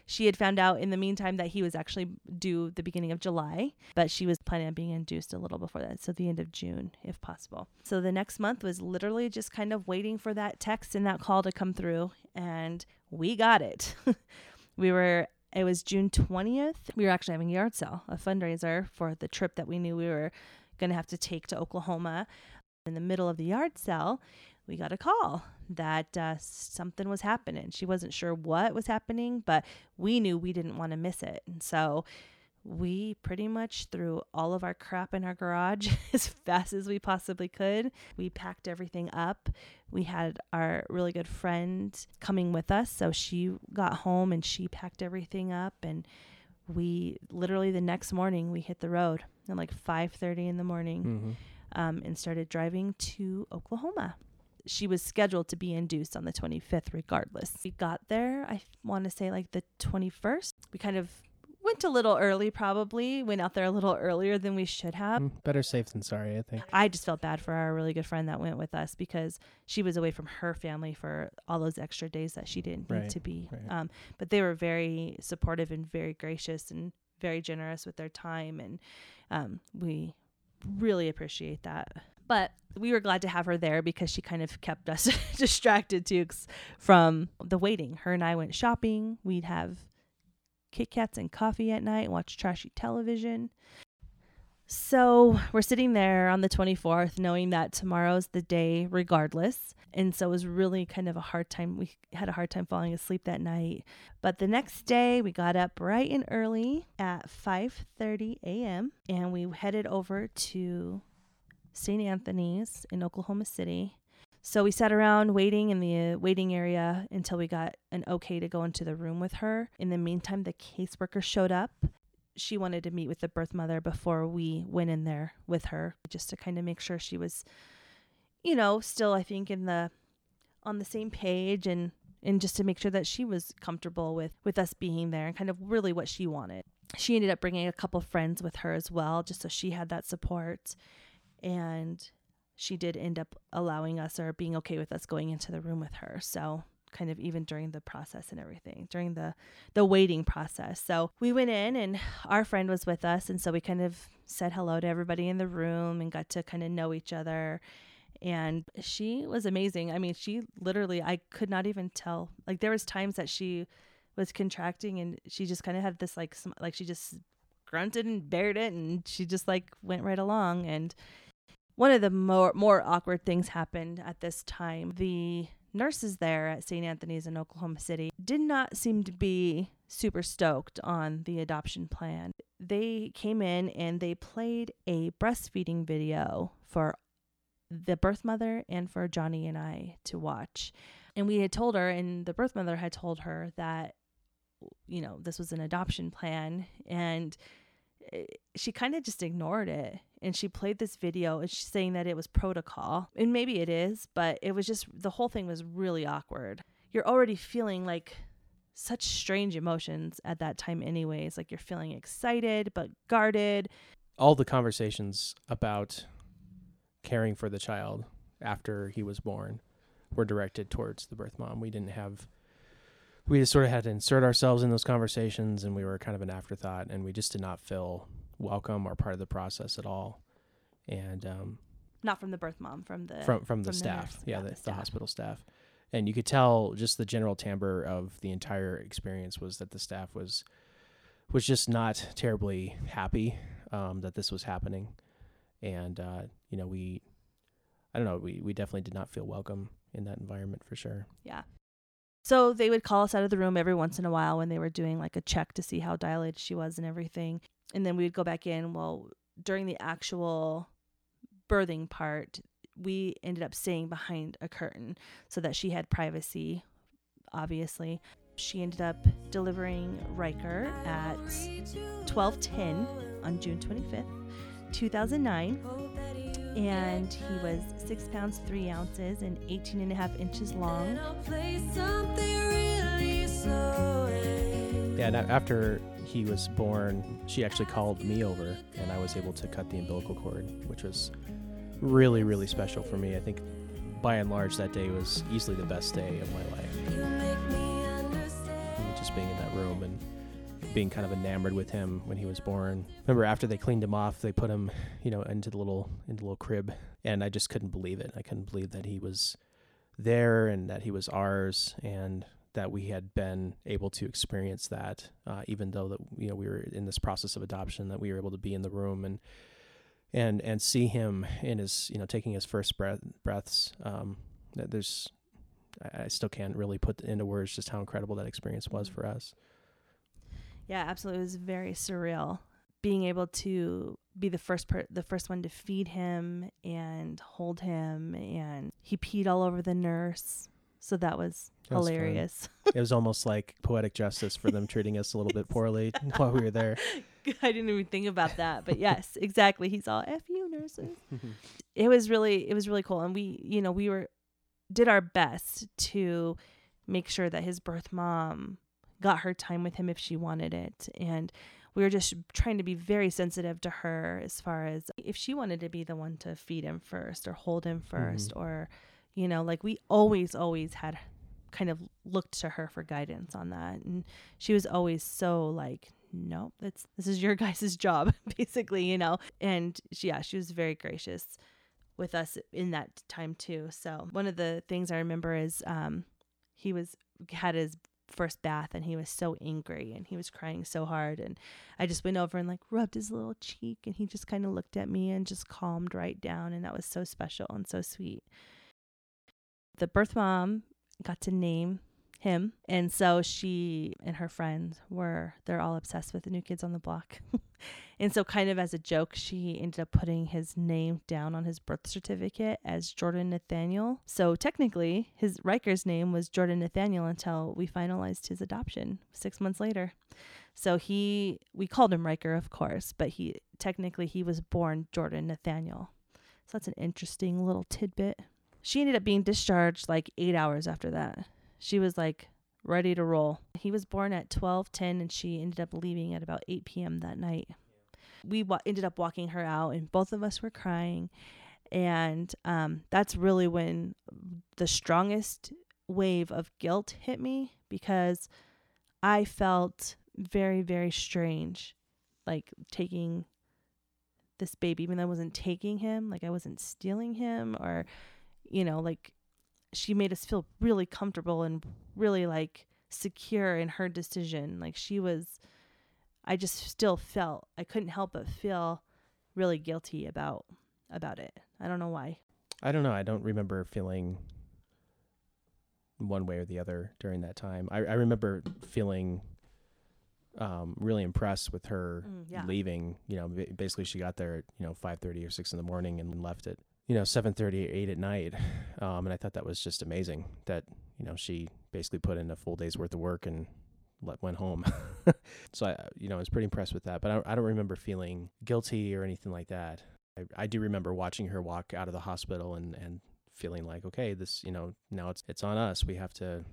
She had found out in the meantime that he was actually due the beginning of July, but she was planning on being induced a little before that, so the end of June, if possible. So the next month was literally just kind of waiting for that text and that call to come through, and we got it. *laughs* we were, it was June 20th. We were actually having a yard sale, a fundraiser for the trip that we knew we were going to have to take to Oklahoma. In the middle of the yard sale, we got a call that uh, something was happening. She wasn't sure what was happening, but we knew we didn't want to miss it. And so we pretty much threw all of our crap in our garage *laughs* as fast as we possibly could. We packed everything up. We had our really good friend coming with us, so she got home and she packed everything up and we literally the next morning we hit the road at like 5:30 in the morning hmm um, and started driving to Oklahoma. She was scheduled to be induced on the 25th regardless. We got there, I want to say like the 21st. We kind of went a little early, probably, went out there a little earlier than we should have. Mm, Better safe than sorry, I think. I just felt bad for our really good friend that went with us because she was away from her family for all those extra days that she didn't need to be. right. Um, but they were very supportive and very gracious and very generous with their time, and um, we really appreciate that. But we were glad to have her there because she kind of kept us *laughs* distracted too from the waiting. Her and I went shopping. We'd have Kit Kats and coffee at night, watch trashy television. So we're sitting there on the 24th, knowing that tomorrow's the day regardless. And so it was really kind of a hard time. We had a hard time falling asleep that night. But the next day we got up bright and early at 5:30 a.m. and we headed over to St. Anthony's in Oklahoma City. So we sat around waiting in the uh, waiting area until we got an okay to go into the room with her. In the meantime, the caseworker showed up she wanted to meet with the birth mother before we went in there with her just to kind of make sure she was you know still i think in the on the same page and and just to make sure that she was comfortable with with us being there and kind of really what she wanted she ended up bringing a couple friends with her as well just so she had that support and she did end up allowing us or being okay with us going into the room with her so kind of even during the process and everything during the the waiting process. So we went in and our friend was with us and so we kind of said hello to everybody in the room and got to kind of know each other. And she was amazing. I mean, she literally I could not even tell. Like there was times that she was contracting and she just kind of had this like sm- like she just grunted and bared it and she just like went right along and one of the more more awkward things happened at this time. The nurses there at St. Anthony's in Oklahoma City did not seem to be super stoked on the adoption plan. They came in and they played a breastfeeding video for the birth mother and for Johnny and I to watch. And we had told her, and the birth mother had told her that, you know, this was an adoption plan. And eh, she kind of just ignored it and she played this video and she's saying that it was protocol and maybe it is but it was just the whole thing was really awkward you're already feeling like such strange emotions at that time anyways like you're feeling excited but guarded All the conversations about caring for the child after he was born were directed towards the birth mom. We didn't have we just sort of had to insert ourselves in those conversations and we were kind of an afterthought and we just did not feel welcome or part of the process at all. And um not from the birth mom from the from from the from the staff, nurse. yeah, the, the the hospital staff, and you could tell just the general timbre of the entire experience was that the staff was was just not terribly happy um, that this was happening, and uh, you know we, I don't know, we we definitely did not feel welcome in that environment for sure. Yeah. So they would call us out of the room every once in a while when they were doing like a check to see how dilated she was and everything. And then we would go back in. Well, during the actual birthing part, we ended up staying behind a curtain so that she had privacy, obviously. She ended up delivering Ryker at 1210 on June 25th, 2009 and he was six pounds three ounces and 18 and a half inches long Yeah, and after he was born, she actually called me over, and I was able to cut the umbilical cord, which was really really special for me. I think by and large that day was easily the best day of my life. Just being in that room and being kind of enamored with him when he was born. Remember after they cleaned him off, they put him, you know, into the little into the little crib, and I just couldn't believe it. I couldn't believe that he was there and that he was ours and that we had been able to experience that, uh, even though that you know we were in this process of adoption, that we were able to be in the room and and and see him in his you know taking his first breath breaths um, There's, I still can't really put into words just how incredible that experience was for us. Yeah, absolutely. It was very surreal being able to be the first per- the first one to feed him and hold him and he peed all over the nurse. So that was That was hilarious. *laughs* It was almost like poetic justice for them treating us a little bit poorly *laughs* while we were there. *laughs* I didn't even think about that, but yes, exactly. He's all F you nurses. it was really it was really cool and we, you know, we were did our best to make sure that his birth mom got her time with him if she wanted it. And we were just trying to be very sensitive to her as far as if she wanted to be the one to feed him first or hold him 1st or you know like we always always had kind of looked to her for guidance on that. And she was always so like nope that's this is your *laughs* guys' job *laughs* basically you know? And she, yeah she was very gracious with us in that time too. So one of the things i remember is um he was had his first bath and he was so angry and he was crying so hard and I just went over and like rubbed his little cheek and he just kind of looked at me and just calmed right down and that was so special and so sweet. The birth mom got to name him and so she and her friends were they're all obsessed with the new kids on the block. *laughs* and so kind of as a joke she ended up putting his name down on his birth certificate as Jordan Nathaniel. So technically his Ryker's name was Jordan Nathaniel until we finalized his adoption 6 months later. So he we called him Ryker of course, but he technically he was born Jordan Nathaniel. So that's an interesting little tidbit. She ended up being discharged like 8 hours after that. She was like ready to roll. He was born at 12:10 and she ended up leaving at about 8 p.m. that night. We wa- ended up walking her out and both of us were crying and um, that's really when the strongest wave of guilt hit me because I felt very, very strange, like taking this baby, even though I wasn't taking him, like I wasn't stealing him, or, you know, like she made us feel really comfortable and really like secure in her decision. Like she was, I just still felt, I couldn't help but feel really guilty about about it. I don't know why. I don't know. I don't remember feeling one way or the other during that time. I, I remember feeling um, really impressed with her Mm, yeah. leaving. You know, ba- basically she got there at you know five thirty or six in the morning and left at you know seven thirty or eight at night. Um, and I thought that was just amazing that you know she basically put in a full day's worth of work and went home. *laughs* so I you know I was pretty impressed with that. But I, I don't remember feeling guilty or anything like that. I, I do remember watching her walk out of the hospital and, and feeling like, okay, this, you know, now it's it's on us. We have to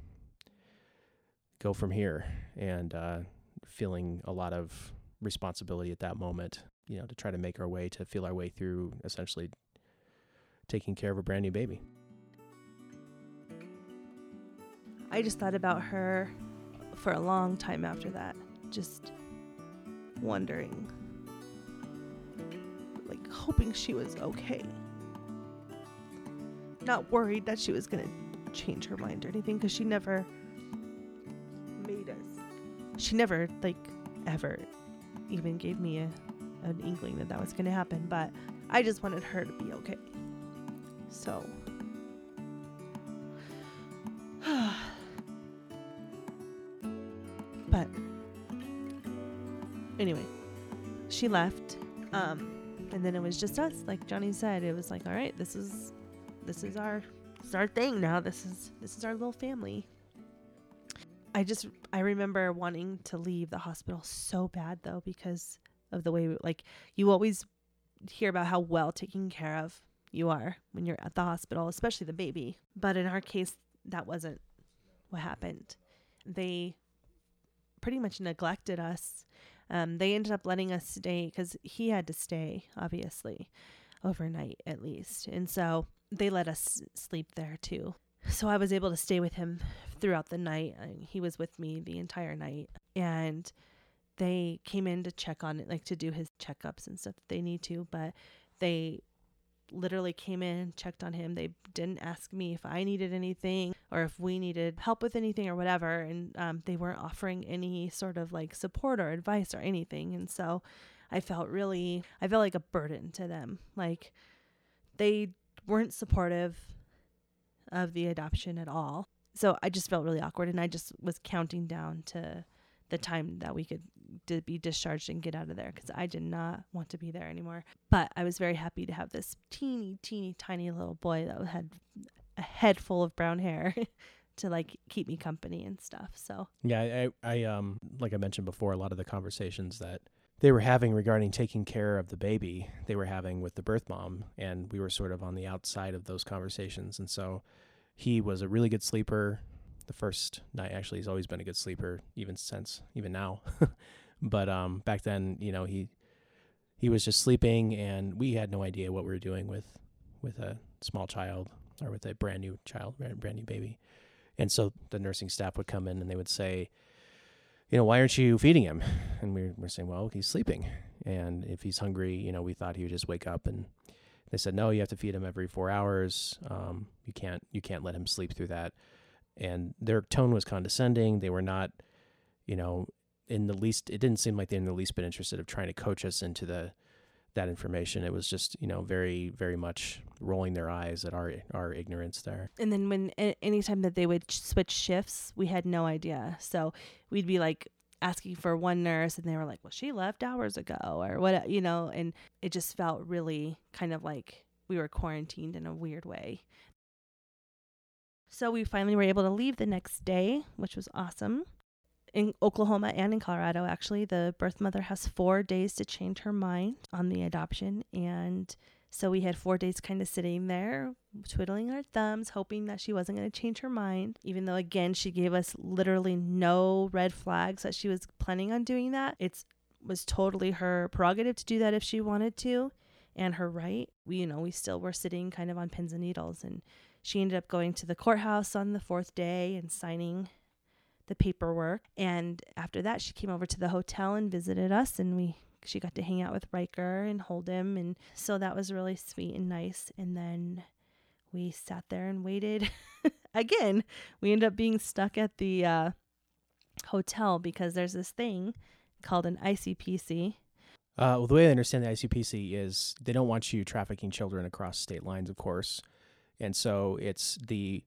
go from here, and uh, feeling a lot of responsibility at that moment, you know, to try to make our way to feel our way through essentially taking care of a brand new baby. I just thought about her for a long time after that, just wondering, like hoping she was okay. Not worried that she was to change her mind or anything because she never made us. She never, like, ever even gave me a, an inkling that that was to happen, but I just wanted her to be okay. So. Anyway, she left. Um, and then it was just us, like Johnny said. It was like, all right, this is this is our this is our thing now. This is this is our little family. I just I remember wanting to leave the hospital so bad though because of the way like you always hear about how well taken care of you are when you're at the hospital, especially the baby. But in our case, that wasn't what happened. They pretty much neglected us. Um, they ended up letting us stay because he had to stay, obviously, overnight at least. And so they let us sleep there too. So I was able to stay with him throughout the night. and He was with me the entire night. And they came in to check on it, like to do his checkups and stuff that they need to. But they literally came in, checked on him. They didn't ask me if I needed anything or if we needed help with anything or whatever. And um, they weren't offering any sort of like support or advice or anything. And so I felt really, I felt like a burden to them. Like they weren't supportive. of the adoption at all. So I just felt really awkward and I just was counting down to the time that we could d- be discharged and get out of there because I did not want to be there anymore. But I was very happy to have this teeny, teeny, tiny little boy that had a head full of brown hair *laughs* to like keep me company and stuff. So Yeah, I, I um, like I mentioned before, a lot of the conversations that they were having regarding taking care of the baby, they were having with the birth mom, and we were sort of on the outside of those conversations. And so, he was a really good sleeper. The first night, actually, he's always been a good sleeper, even since, even now. *laughs* but um, back then, you know, he he was just sleeping, and we had no idea what we were doing with with a small child or with a brand new child, brand new baby. And so the nursing staff would come in and they would say, you know, why aren't you feeding him? *laughs* And we were saying, well, he's sleeping. And if he's hungry, you know, we thought he would just wake up. And they said, no, you have to feed him every four hours. Um, you can't, you can't let him sleep through that. And their tone was condescending. They were not, you know, in the least, it didn't seem like they in the least bit interested of trying to coach us into the, that information. It was just, you know, very, very much rolling their eyes at our, our ignorance there. and then when anytime that they would switch shifts, we had no idea. So we'd be like asking for one nurse, and they were like, "Well, she left hours ago," or what, you know. And it just felt really kind of like we were quarantined in a weird way. So we finally were able to leave the next day, which was awesome. In Oklahoma and in Colorado, actually, the birth mother has four days to change her mind on the adoption. And so we had four days kind of sitting there, twiddling our thumbs, hoping that she wasn't going to change her mind, even though, again, she gave us literally no red flags that she was planning on doing that. It's was totally her prerogative to do that if she wanted to and her right. We, you know, we still were sitting kind of on pins and needles. And she ended up going to the courthouse on the fourth day and signing the paperwork. And after that, she came over to the hotel and visited us, and we she got to hang out with Ryker and hold him, and so that was really sweet and nice. And then we sat there and waited. *laughs* Again, we ended up being stuck at the uh, hotel because there's this thing called an ICPC. Uh, well, the way I understand the ICPC is they don't want you trafficking children across state lines, of course, and so it's the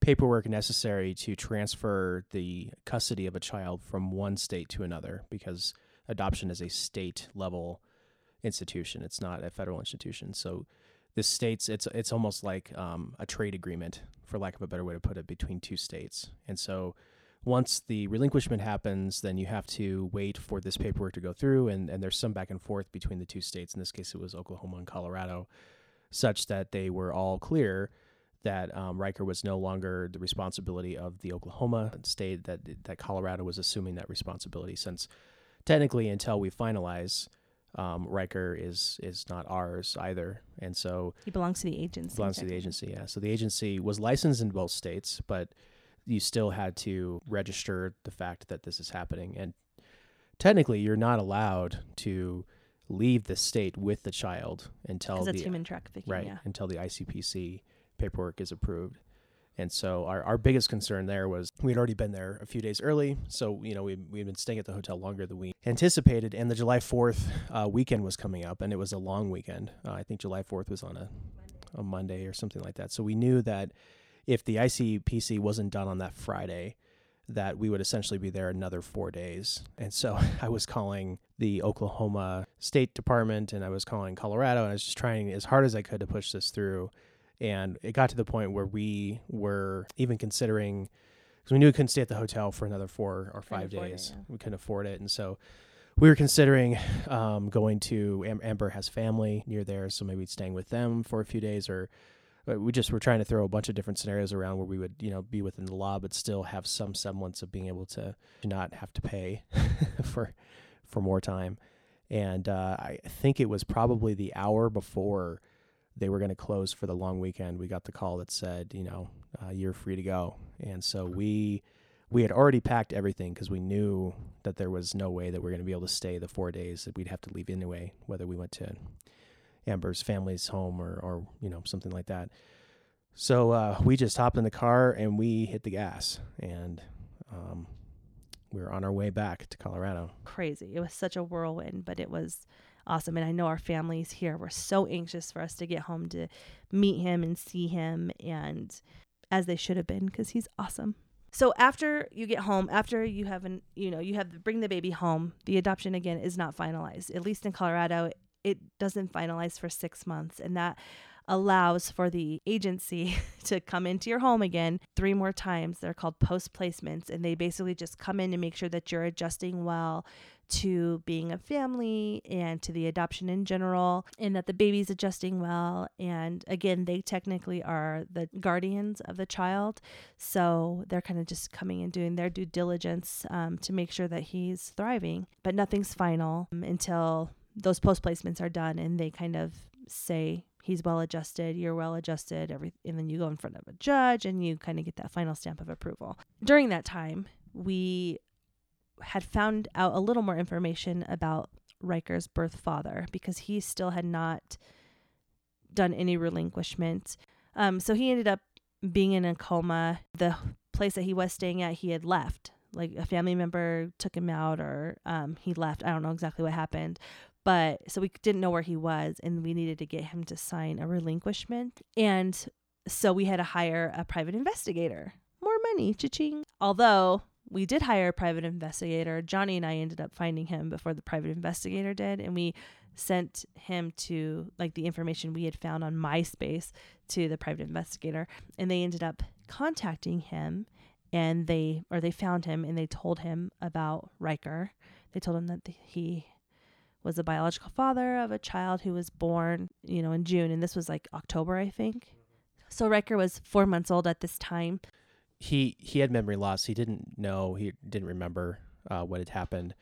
paperwork necessary to transfer the custody of a child from one state to another because adoption is a state level institution. It's not a federal institution. So the states, it's it's almost like um, a trade agreement, for lack of a better way to put it, between two states. And so once the relinquishment happens, then you have to wait for this paperwork to go through, and, and there's some back and forth between the two states. In this case, it was Oklahoma and Colorado, such that they were all clear that um, Ryker was no longer the responsibility of the Oklahoma state, that that Colorado was assuming that responsibility, since technically, until we finalize, um, Ryker is is not ours either, and so He belongs to the agency. belongs to the agency. Yeah. So the agency was licensed in both states, but you still had to register the fact that this is happening. And technically, you're not allowed to leave the state with the child until the human trafficking. right Yeah. until the ICPC paperwork is approved. And so our, our biggest concern there was we had already been there a few days early. So, you know, we, we'd been staying at the hotel longer than we anticipated. And the July 4th uh, weekend was coming up, and it was a long weekend. Uh, I think July 4th was on a, a Monday or something like that. So we knew that if the ICPC wasn't done on that Friday, that we would essentially be there another four days. And so *laughs* I was calling the Oklahoma State Department and I was calling Colorado, and I was just trying as hard as I could to push this through. And it got to the point where we were even considering, because we knew we couldn't stay at the hotel for another four or five afford it, days. yeah. We couldn't afford it. And so we were considering um, going to Am- Amber has family near there, so maybe staying with them for a few days, or we just were trying to throw a bunch of different scenarios around where we would, you know, be within the law, but still have some semblance of being able to not have to pay *laughs* for for more time. And uh, I think it was probably the hour before they were going to close for the long weekend. We got the call that said, you know, uh, you're free to go. And so we we had already packed everything because we knew that there was no way that we are going to be able to stay the four days that we'd have to leave anyway, whether we went to Amber's family's home or, or you know something like that. So uh, we just hopped in the car and we hit the gas, and um, we were on our way back to Colorado. Crazy. It was such a whirlwind, but it was awesome. And I know our families here were so anxious for us to get home to meet him and see him. And as they should have been because he's awesome. So after you get home, after you have an, you know, you have to bring the baby home, the adoption again is not finalized. At least in Colorado, it doesn't finalize for six months, and that allows for the agency *laughs* to come into your home again three more times. They're called post placements, and they basically just come in and make sure that you're adjusting well to being a family and to the adoption in general, and that the baby's adjusting well. And again, they technically are the guardians of the child. So they're kind of just coming and doing their due diligence um, to make sure that he's thriving. But nothing's final um, until those post placements are done and they kind of say, he's well adjusted, you're well adjusted, every, and then you go in front of a judge and you kind of get that final stamp of approval. During that time, we had found out a little more information about Ryker's birth father because he still had not done any relinquishment. Um, so he ended up being in a coma. The place that he was staying at, he had left. Like a family member took him out, or um, he left. I don't know exactly what happened, but so we didn't know where he was, and we needed to get him to sign a relinquishment. And so we had to hire a private investigator. More money, cha-ching. Although we did hire a private investigator. Johnny and I ended up finding him before the private investigator did, and we sent him to like the information we had found on MySpace to the private investigator, and they ended up contacting him, and they or they found him and they told him about Ryker. They told him that he was the biological father of a child who was born, you know, in June, and this was like October, I think. So Ryker was four months old at this time he he had memory loss. He didn't know. He didn't remember uh, what had happened,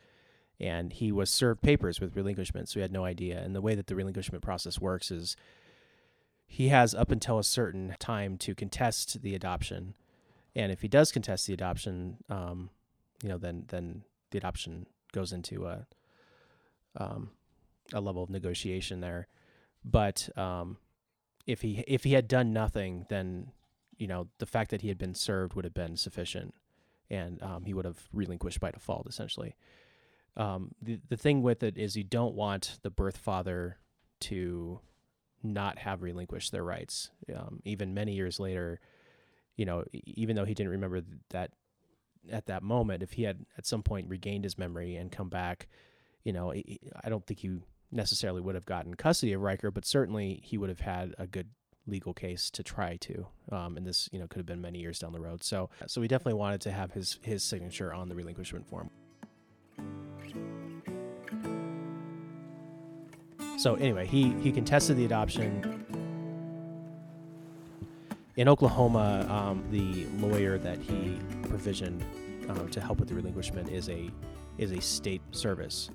and he was served papers with relinquishment, so he had no idea. And the way that the relinquishment process works is he has up until a certain time to contest the adoption, and if he does contest the adoption, um, you know, then then the adoption goes into a um, a level of negotiation there. But um, if he if he had done nothing, then you know, the fact that he had been served would have been sufficient, and um, he would have relinquished by default, essentially. Um, the the thing with it is you don't want the birth father to not have relinquished their rights. Um, even many years later, you know, even though he didn't remember that at that moment, if he had at some point regained his memory and come back, you know, I don't think he necessarily would have gotten custody of Ryker, but certainly he would have had a good legal case to try to. Um, and this, you know, could have been many years down the road. So, so we definitely wanted to have his his signature on the relinquishment form. So anyway, he he contested the adoption. In Oklahoma, um, the lawyer that he provisioned um, to help with the relinquishment is a is a state service.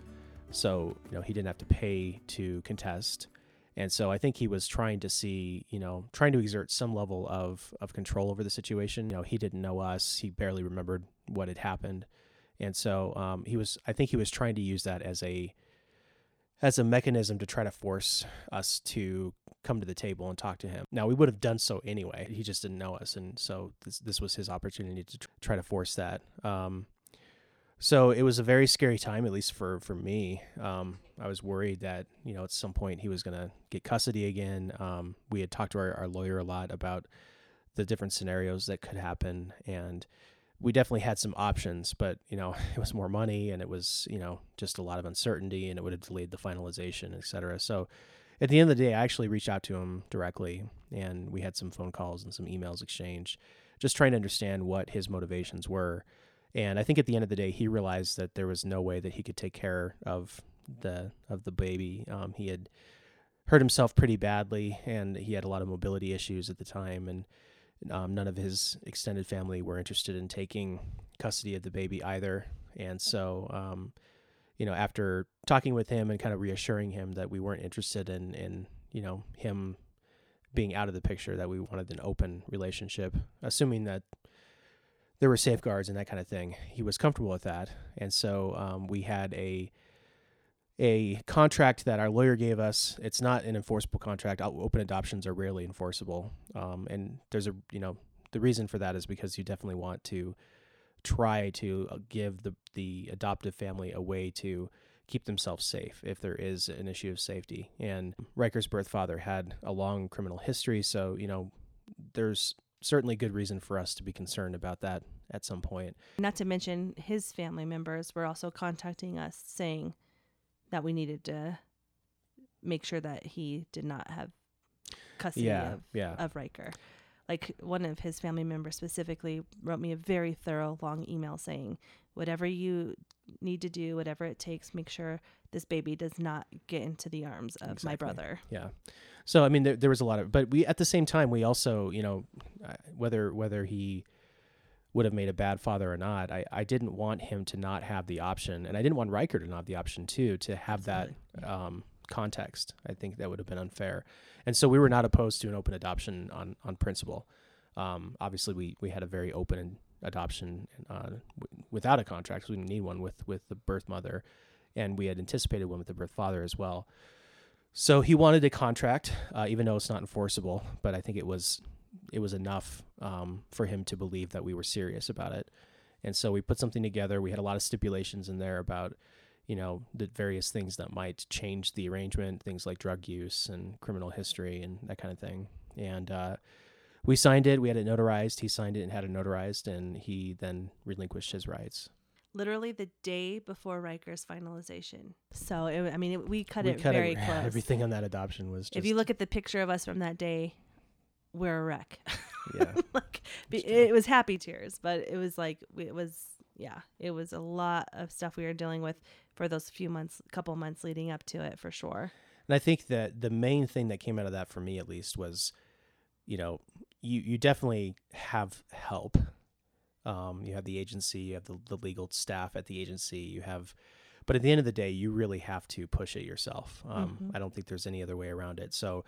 So you know he didn't have to pay to contest. And so I think he was trying to see, you know, trying to exert some level of, of control over the situation. You know, he didn't know us. He barely remembered what had happened. And so um, he was, I think he was trying to use that as a, as a mechanism to try to force us to come to the table and talk to him. Now we would have done so anyway. He just didn't know us. And so this, this was his opportunity to try to force that. Um, so it was a very scary time, at least for for me. Um, I was worried that you know at some point he was going to get custody again. Um, we had talked to our, our lawyer a lot about the different scenarios that could happen, and we definitely had some options. But you know, *laughs* it was more money, and it was you know just a lot of uncertainty, and it would have delayed the finalization, et cetera. So at the end of the day, I actually reached out to him directly, and we had some phone calls and some emails exchanged, just trying to understand what his motivations were. And I think at the end of the day, he realized that there was no way that he could take care of the of the baby. Um, he had hurt himself pretty badly, and he had a lot of mobility issues at the time, and um, none of his extended family were interested in taking custody of the baby either. And so, um, you know, after talking with him and kind of reassuring him that we weren't interested in, in you know, him being out of the picture, that we wanted an open relationship, assuming that there were safeguards and that kind of thing. He was comfortable with that, and so um, we had a a contract that our lawyer gave us. It's not an enforceable contract. Open adoptions are rarely enforceable, um, and there's a you know the reason for that is because you definitely want to try to uh, give the the adoptive family a way to keep themselves safe if there is an issue of safety. And Ryker's birth father had a long criminal history, so you know there's certainly good reason for us to be concerned about that at some point. Not to mention his family members were also contacting us saying that we needed to make sure that he did not have custody Yeah, of, yeah. of Ryker. Like one of his family members specifically wrote me a very thorough long email saying, whatever you need to do, whatever it takes, make sure this baby does not get into the arms of my brother. Yeah. So I mean, there, there was a lot of, but we at the same time we also, you know, whether whether he would have made a bad father or not, I, I didn't want him to not have the option, and I didn't want Ryker to not have the option too to have that um, context. I think that would have been unfair, and so we were not opposed to an open adoption on on principle. Um, obviously, we we had a very open adoption uh, w- without a contract. we didn't need one with with the birth mother, and we had anticipated one with the birth father as well. So he wanted a contract, uh, even though it's not enforceable. But I think it was it was enough um, for him to believe that we were serious about it. And so we put something together. We had a lot of stipulations in there about, you know, the various things that might change the arrangement, things like drug use and criminal history and that kind of thing. And uh, we signed it. We had it notarized. He signed it and had it notarized, and he then relinquished his rights. Literally the day before Ryker's finalization. So, it, I mean, it, we cut we it cut very it, *laughs* close. Everything on that adoption was just if you look at the picture of us from that day, we're a wreck. yeah. *laughs* like be- it was happy tears, but it was like it was yeah, it was a lot of stuff we were dealing with for those few months, couple months leading up to it for sure. And I think that the main thing that came out of that for me at least was, you know, you, you definitely have help. Um, you have the agency, you have the, the legal staff at the agency, you have, but at the end of the day, you really have to push it yourself. Um, Mhm. I don't think there's any other way around it. So,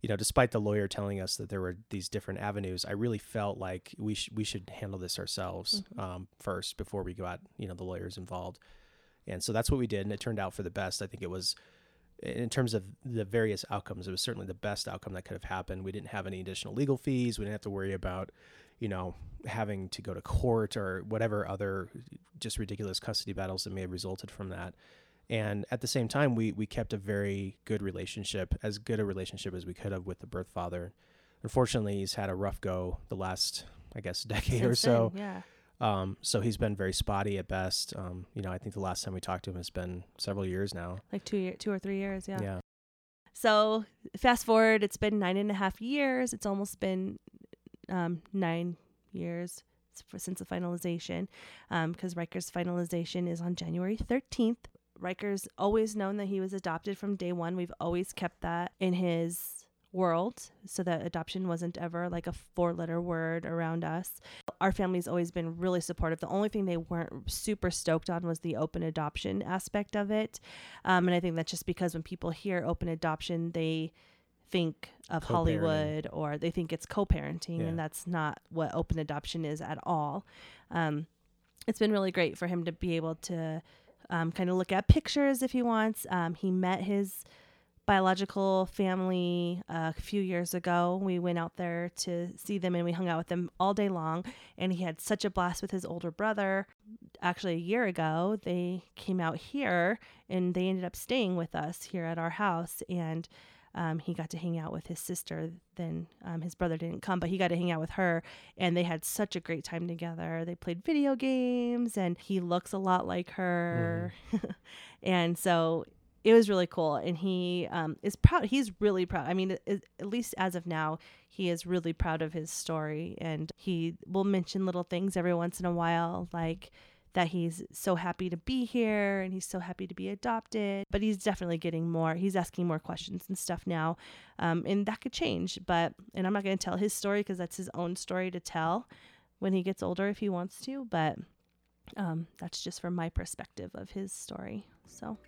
you know, despite the lawyer telling us that there were these different avenues, I really felt like we sh- we should handle this ourselves um, first before we got you know the lawyers involved. And so that's what we did, and it turned out for the best. I think it was in terms of the various outcomes, it was certainly the best outcome that could have happened. We didn't have any additional legal fees. We didn't have to worry about, you know, having to go to court or whatever other just ridiculous custody battles that may have resulted from that. And at the same time, we we kept a very good relationship, as good a relationship as we could have with the birth father. Unfortunately, he's had a rough go the last, I guess, *laughs* decade or Since so. then, yeah. Um, so he's been very spotty at best. Um, you know, I think the last time we talked to him has been several years now. Like two year, two or three years, yeah. yeah. So fast forward, it's been nine and a half years. It's almost been um, nine years since the finalization, because Ryker's finalization is on January 13th. Ryker's always known that he was adopted from day one. We've always kept that in his world so that adoption wasn't ever like a four letter word around us. Our family's always been really supportive. The only thing they weren't super stoked on was the open adoption aspect of it. Um, and I think that's just because when people hear open adoption, they think of Hollywood or they think it's co parenting, Yeah. and that's not what open adoption is at all. Um, it's been really great for him to be able to um, kind of look at pictures if he wants. Um, he met his biological family uh, a few years ago. We went out there to see them and we hung out with them all day long. And he had such a blast with his older brother. Actually, a year ago, they came out here and they ended up staying with us here at our house. And um, he got to hang out with his sister. Then um, his brother didn't come, but he got to hang out with her, and they had such a great time together. They played video games, and he looks a lot like her, *laughs* and so it was really cool. And he um, is proud. He's really proud. I mean, it, at least as of now, he is really proud of his story, and he will mention little things every once in a while, like that he's so happy to be here and he's so happy to be adopted. But he's definitely getting more. He's asking more questions and stuff now. Um, and that could change. But, and I'm not going to tell his story because that's his own story to tell when he gets older if he wants to. But um, that's just from my perspective of his story. So.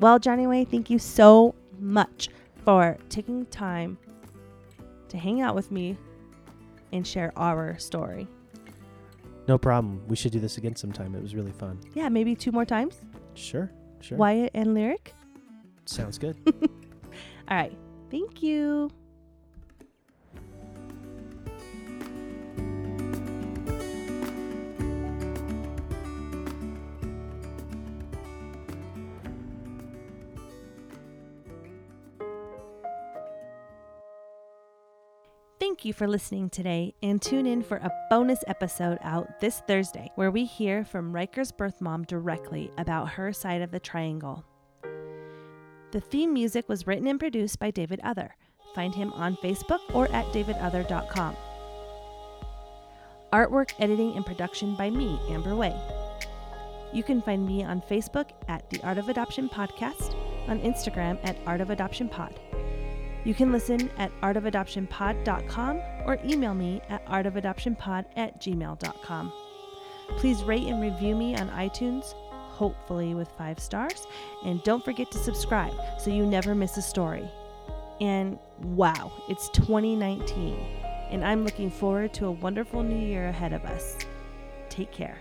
Well, Johnny Way, thank you so much for taking time to hang out with me and share our story. No problem. We should do this again sometime. It was really fun. Yeah, maybe two more times. Sure. Sure. Wyatt and Lyric. Sounds good. *laughs* All right. Thank you. You for listening today and tune in for a bonus episode out this Thursday where we hear from Ryker's birth mom directly about her side of the triangle. The theme music was written and produced by David Other. Find him on Facebook or at davidother.com. Artwork, editing, and production by me, Amber Way. You can find me on Facebook at the Art of Adoption Podcast, on Instagram at Art of Adoption Pod. You can listen at artofadoptionpod.com or email me at artofadoptionpod at gmail.com. Please rate and review me on iTunes, hopefully with five stars, and don't forget to subscribe so you never miss a story. And wow, it's 2019, and I'm looking forward to a wonderful new year ahead of us. Take care.